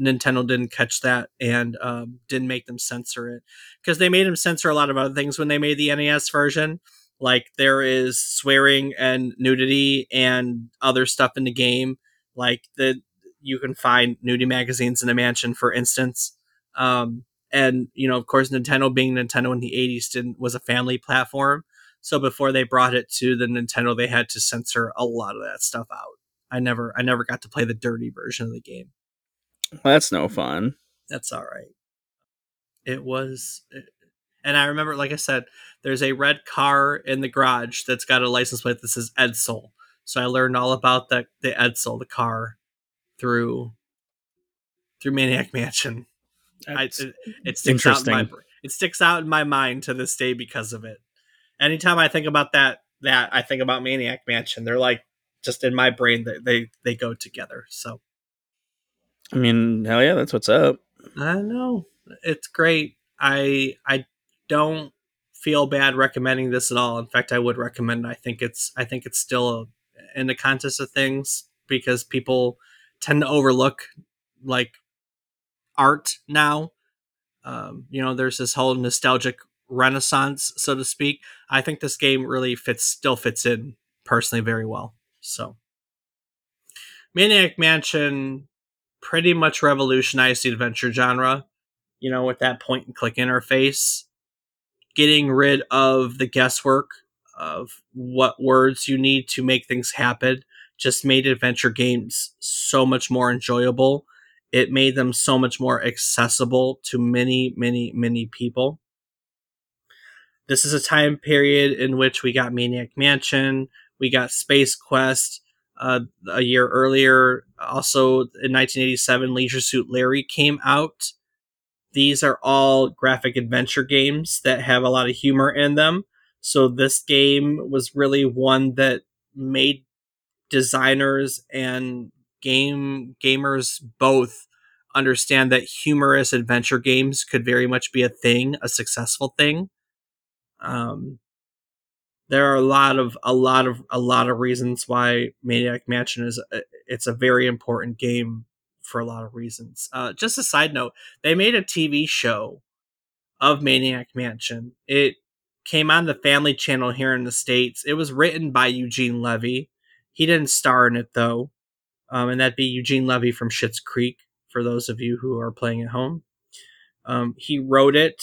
Nintendo didn't catch that and um, didn't make them censor it because they made them censor a lot of other things when they made the NES version. Like there is swearing and nudity and other stuff in the game. Like the you can find nudie magazines in the mansion, for instance. Um, and you know, of course, Nintendo being Nintendo in the '80s didn't was a family platform. So before they brought it to the Nintendo, they had to censor a lot of that stuff out. I never, I never got to play the dirty version of the game Well, that's no fun. that's all right. It was, and I remember, like I said, there's a red car in the garage that's got a license plate that says Edsel. So I learned all about the the Edsel, the car, through through Maniac Mansion. I, it, it sticks out in my it sticks out in my mind to this day because of it. Anytime I think about that, that I think about Maniac Mansion. They're like just in my brain that they they go together. So I mean, hell yeah, that's what's up. I know it's great. I I don't feel bad recommending this at all. In fact, I would recommend. I think it's I think it's still a, in the context of things because people tend to overlook like art now. Um, you know, there's this whole nostalgic renaissance, so to speak. I think this game really fits, still fits in personally very well. So, Maniac Mansion pretty much revolutionized the adventure genre. You know, with that point and click interface, getting rid of the guesswork of what words you need to make things happen just made adventure games so much more enjoyable. It made them so much more accessible to many, many, many people. This is a time period in which we got Maniac Mansion, we got Space Quest uh, a year earlier. Also, in 1987, Leisure Suit Larry came out. These are all graphic adventure games that have a lot of humor in them. So this game was really one that made designers and game gamers both understand that humorous adventure games could very much be a thing, a successful thing. Um, there are a lot of a lot of a lot of reasons why Maniac Mansion is a, it's a very important game for a lot of reasons. Uh, just a side note, they made a TV show of Maniac Mansion. It came on the Family Channel here in the states. It was written by Eugene Levy. He didn't star in it though, um, and that'd be Eugene Levy from Schitt's Creek for those of you who are playing at home. Um, he wrote it.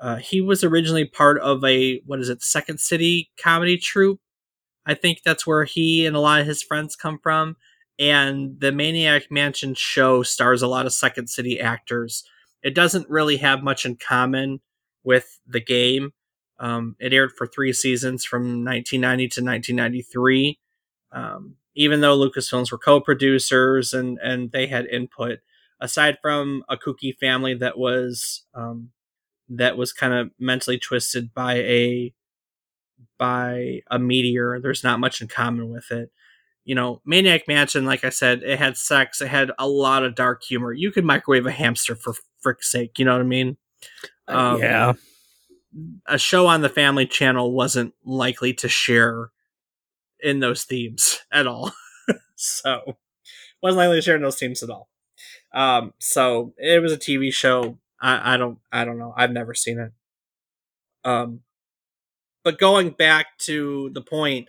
Uh, he was originally part of a what is it, Second City comedy troupe. I think that's where he and a lot of his friends come from. And the Maniac Mansion show stars a lot of Second City actors. It doesn't really have much in common with the game. Um, it aired for three seasons from 1990 to 1993. Um, even though Lucasfilms were co-producers and and they had input, aside from a kooky family that was um, that was kind of mentally twisted by a by a meteor. There's not much in common with it. You know, Maniac Mansion, like I said, it had sex. It had a lot of dark humor. You could microwave a hamster for frick's sake. You know what I mean? Uh, um, yeah. A show on the Family Channel wasn't likely to share in those themes at all. so, wasn't likely to share in those themes at all. Um, so it was a TV show. I, I don't I don't know. I've never seen it. Um, but going back to the point,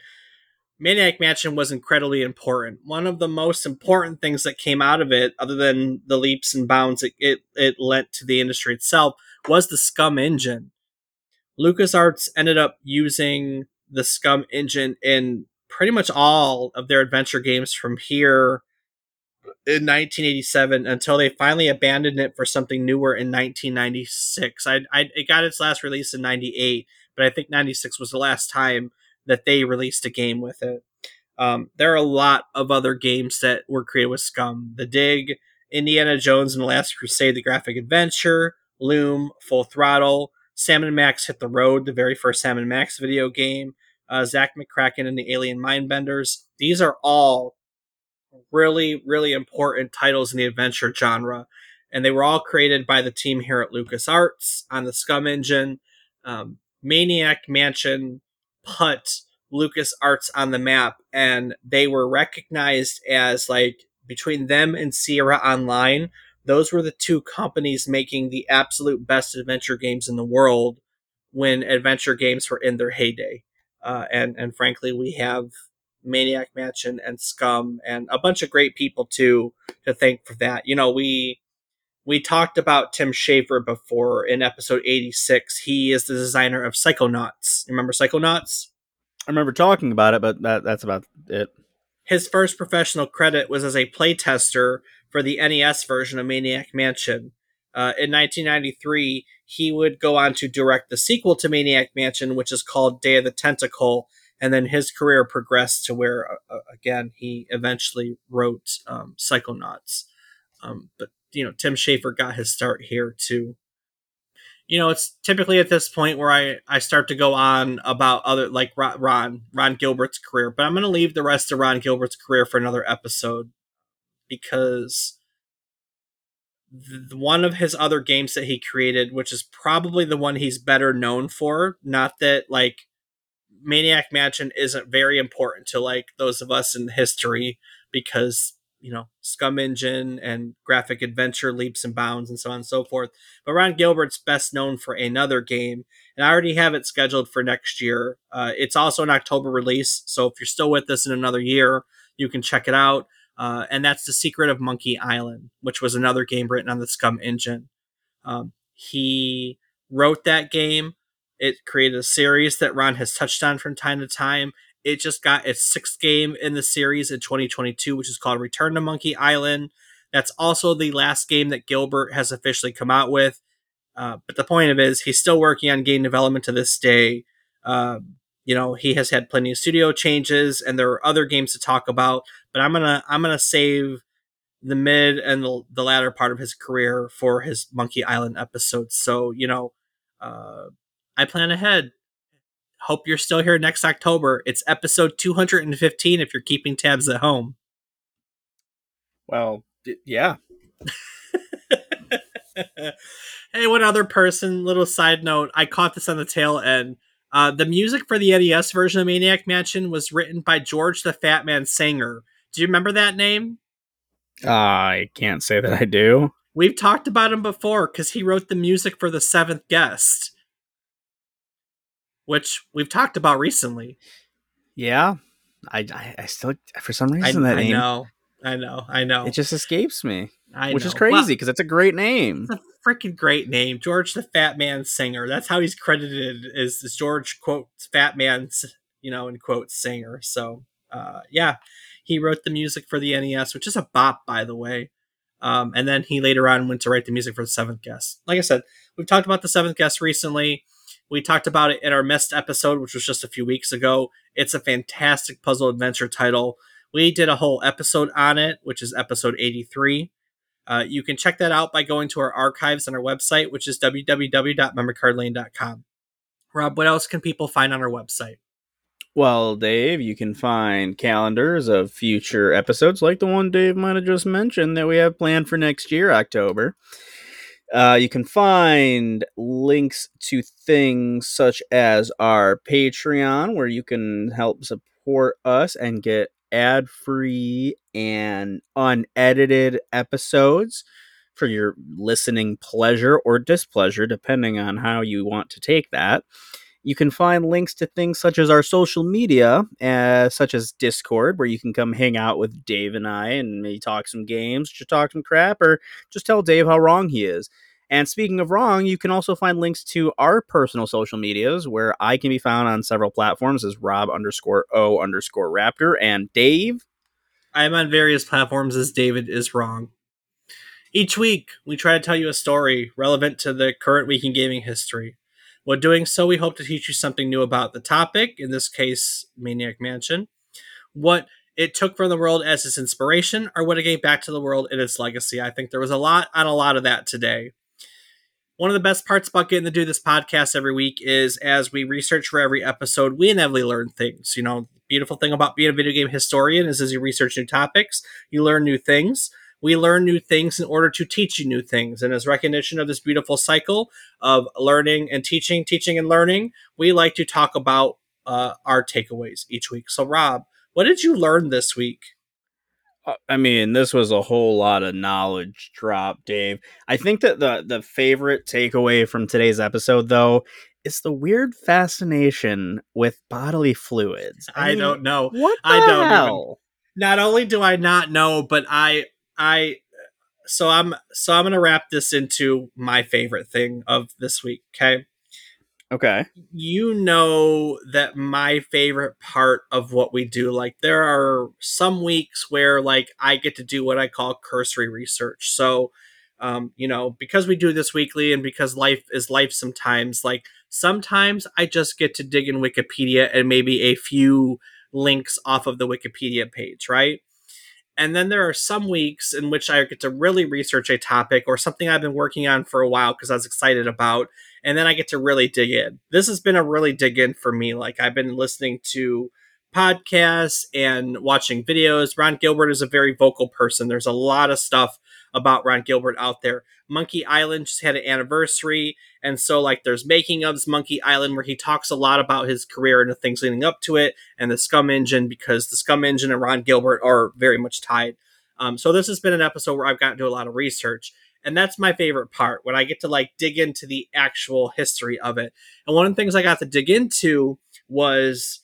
Maniac Mansion was incredibly important. One of the most important things that came out of it, other than the leaps and bounds it, it, it lent to the industry itself, was the SCUMM engine. LucasArts ended up using the SCUMM engine in pretty much all of their adventure games from here in 1987 until they finally abandoned it for something newer in 1996. I, I it got its last release in 98, but I think 96 was the last time that they released a game with it. Um, there are a lot of other games that were created with SCUMM. The Dig, Indiana Jones and the Last Crusade, the graphic adventure, Loom, Full Throttle, Sam and Max Hit the Road, the very first Sam and Max video game, uh, Zak McKracken and the Alien Mindbenders. These are all really, really important titles in the adventure genre. And they were all created by the team here at LucasArts on the SCUMM engine. Um, Maniac Mansion put LucasArts on the map, and they were recognized as like between them and Sierra Online, those were the two companies making the absolute best adventure games in the world when adventure games were in their heyday. Uh, and and frankly, we have Maniac Mansion and SCUMM and a bunch of great people too to thank for that. You know, we we talked about Tim Schafer before in episode 86. He is the designer of Psychonauts. Remember Psychonauts? I remember talking about it, but that, that's about it. His first professional credit was as a playtester for the NES version of Maniac Mansion. Uh, in 1993, he would go on to direct the sequel to Maniac Mansion, which is called Day of the Tentacle, and then his career progressed to where, uh, uh, again, he eventually wrote um, Psychonauts. Um, but you know, Tim Schafer got his start here too. You know, it's typically at this point where I I start to go on about other like Ron Ron Gilbert's career, but I'm going to leave the rest of Ron Gilbert's career for another episode because one of his other games that he created, which is probably the one he's better known for, not that like Maniac Mansion isn't very important to like those of us in history because you know, SCUMM Engine and Graphic Adventure Leaps and Bounds and so on and so forth. But Ron Gilbert's best known for another game, and I already have it scheduled for next year. Uh, it's also an October release, so if you're still with us in another year, you can check it out. Uh, and that's The Secret of Monkey Island, which was another game written on the SCUMM Engine. Um, he wrote that game. It created a series that Ron has touched on from time to time. It just got its sixth game in the series in 2022, which is called Return to Monkey Island. That's also the last game that Gilbert has officially come out with. Uh, but the point of it is, he's still working on game development to this day. Um, you know, he has had plenty of studio changes, and there are other games to talk about. But I'm gonna I'm gonna save the mid and the, the latter part of his career for his Monkey Island episodes. So you know, uh, I plan ahead hope you're still here next October. It's episode 215 if you're keeping tabs at home. Well, yeah. hey, one other person, little side note, I caught this on the tail end. Uh, the music for the NES version of Maniac Mansion was written by George the Fat Man Sanger. Do you remember that name? Uh, I can't say that I do. We've talked about him before because he wrote the music for The Seventh Guest which we've talked about recently. Yeah, I, I, I still for some reason I, that I name. know, I know, I know. It just escapes me, I which know. is crazy because well, it's a great name. It's a freaking great name, George the Fat Man Singer. That's how he's credited as George quote Fat Man's you know, in quote singer. So, uh, yeah, he wrote the music for the NES, which is a bop, by the way. Um, and then he later on went to write the music for the Seventh Guest. Like I said, we've talked about the Seventh Guest recently. We talked about it in our missed episode, which was just a few weeks ago. It's a fantastic puzzle adventure title. We did a whole episode on it, which is episode 83. Uh, you can check that out by going to our archives on our website, which is www.memorycardlane.com. Rob, what else can people find on our website? Well, Dave, you can find calendars of future episodes like the one Dave might have just mentioned that we have planned for next year, October. Uh, you can find links to things such as our Patreon, where you can help support us and get ad free and unedited episodes for your listening pleasure or displeasure, depending on how you want to take that. You can find links to things such as our social media, uh, such as Discord, where you can come hang out with Dave and I and maybe talk some games, just talk some crap, or just tell Dave how wrong he is. And speaking of wrong, you can also find links to our personal social medias, where I can be found on several platforms as Rob underscore O underscore Raptor and Dave. I'm on various platforms as David is wrong. Each week, we try to tell you a story relevant to the current week in gaming history. While doing so, we hope to teach you something new about the topic, in this case, Maniac Mansion, what it took from the world as its inspiration, or what it gave back to the world in its legacy. I think there was a lot on a lot of that today. One of the best parts about getting to do this podcast every week is as we research for every episode, we inevitably learn things. You know, beautiful thing about being a video game historian is as you research new topics, you learn new things. We learn new things in order to teach you new things. And as recognition of this beautiful cycle of learning and teaching, teaching and learning, we like to talk about uh, our takeaways each week. So, Rob, what did you learn this week? Uh, I mean, this was a whole lot of knowledge drop, Dave. I think that the the favorite takeaway from today's episode, though, is the weird fascination with bodily fluids. I, I mean, don't know. What I don't hell? Even, not only do I not know, but I I so I'm so I'm gonna wrap this into my favorite thing of this week. Okay. Okay. You know that my favorite part of what we do, like there are some weeks where like I get to do what I call cursory research. So, um, you know, because we do this weekly and because life is life sometimes, like sometimes I just get to dig in Wikipedia and maybe a few links off of the Wikipedia page, right? And then there are some weeks in which I get to really research a topic or something I've been working on for a while because I was excited about. And then I get to really dig in. This has been a really dig in for me. Like I've been listening to podcasts and watching videos. Ron Gilbert is a very vocal person. There's a lot of stuff about Ron Gilbert out there. Monkey Island just had an anniversary. And so, like, there's making ofs Monkey Island where he talks a lot about his career and the things leading up to it and the SCUMM Engine because the SCUMM Engine and Ron Gilbert are very much tied. Um, so this has been an episode where I've gotten to do a lot of research, and that's my favorite part when I get to like dig into the actual history of it. And one of the things I got to dig into was,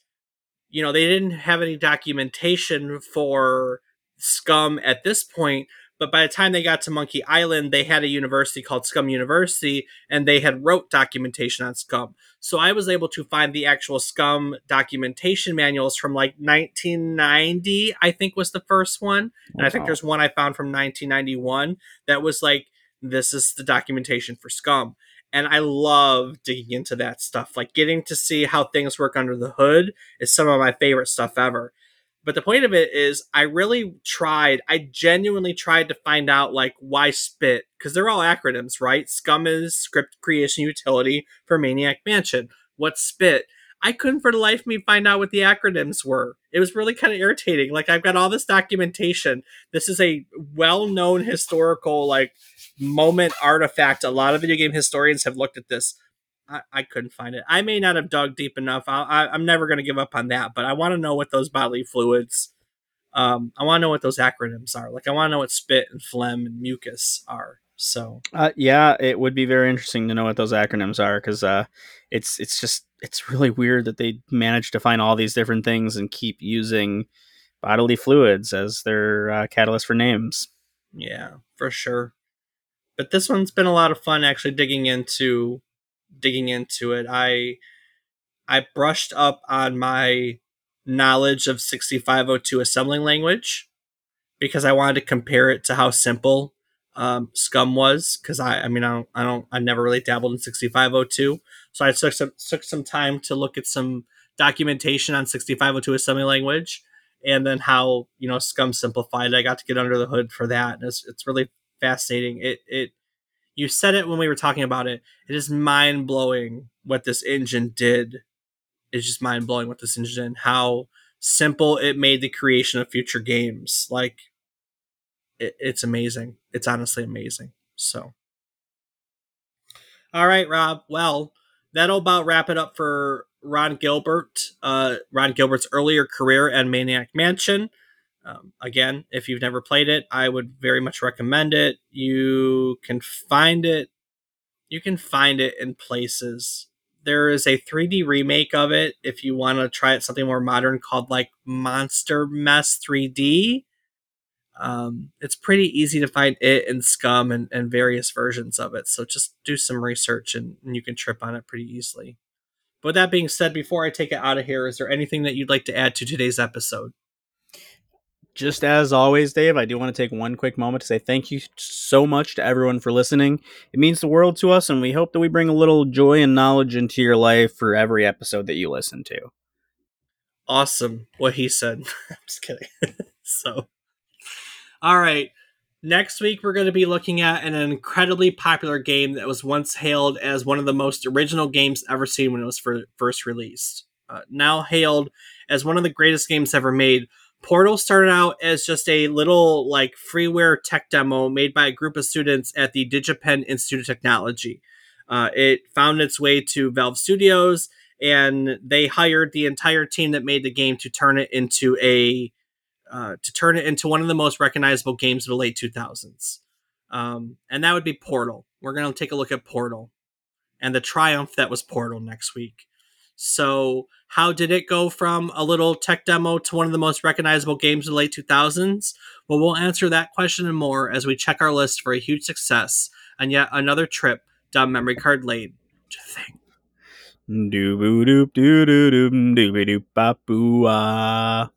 you know, they didn't have any documentation for SCUMM at this point, but by the time they got to Monkey Island, they had a university called SCUMM University, and they had wrote documentation on SCUMM. So I was able to find the actual SCUMM documentation manuals from like 1990, I think was the first one, and I think there's one I found from 1991 that was like, this is the documentation for SCUMM. And I love digging into that stuff. Like getting to see how things work under the hood is some of my favorite stuff ever. But the point of it is, I really tried, I genuinely tried to find out like why SPIT, because they're all acronyms, right? SCUMM is script creation utility for Maniac Mansion. What's SPIT? I couldn't for the life of me find out what the acronyms were. It was really kind of irritating. Like I've got all this documentation. This is a well-known historical like moment artifact. A lot of video game historians have looked at this. I, I couldn't find it. I may not have dug deep enough. I, I, I'm never going to give up on that, but I want to know what those bodily fluids. Um, I want to know what those acronyms are. Like I want to know what spit and phlegm and mucus are. So Uh, yeah, it would be very interesting to know what those acronyms are because uh, it's it's just it's really weird that they managed to find all these different things and keep using bodily fluids as their uh, catalyst for names. yeah, for sure. But this one's been a lot of fun actually digging into digging into it. I I brushed up on my knowledge of 6502 assembling language because I wanted to compare it to how simple um, SCUMM was. Because I, I mean, I don't, I don't, I never really dabbled in 6502, so I took some took some time to look at some documentation on 6502 assembly language, and then how you know SCUMM simplified. I got to get under the hood for that, and it's it's really fascinating. It it you said it when we were talking about it. It is mind blowing what this engine did. It's just mind blowing what this engine did. How simple it made the creation of future games. Like it, it's amazing. It's honestly amazing. So, all right, Rob. Well, that'll about wrap it up for Ron Gilbert. Uh, Ron Gilbert's earlier career and Maniac Mansion. Um, again, if you've never played it, I would very much recommend it. You can find it. You can find it in places. There is a 3D remake of it if you want to try it something more modern called like Monster Mess 3D. Um, it's pretty easy to find it and SCUMM and, and various versions of it. So just do some research and, and you can trip on it pretty easily. But that being said, before I take it out of here, is there anything that you'd like to add to today's episode? Just as always, Dave, I do want to take one quick moment to say thank you so much to everyone for listening. It means the world to us, and we hope that we bring a little joy and knowledge into your life for every episode that you listen to. awesome what he said. I'm just kidding. so, all right. Next week, we're going to be looking at an incredibly popular game that was once hailed as one of the most original games ever seen when it was first released. Uh, now hailed as one of the greatest games ever made. Portal started out as just a little like freeware tech demo made by a group of students at the DigiPen Institute of Technology. Uh, it found its way to Valve Studios, and they hired the entire team that made the game to turn it into a uh, to turn it into one of the most recognizable games of the late 2000s. Um, and that would be Portal. We're going to take a look at Portal and the triumph that was Portal next week. So, how did it go from a little tech demo to one of the most recognizable games of the late 2000s? Well, we'll answer that question and more as we check our list for a huge success and yet another trip down memory card lane. To think. Doop doo doo doop doo doop ah.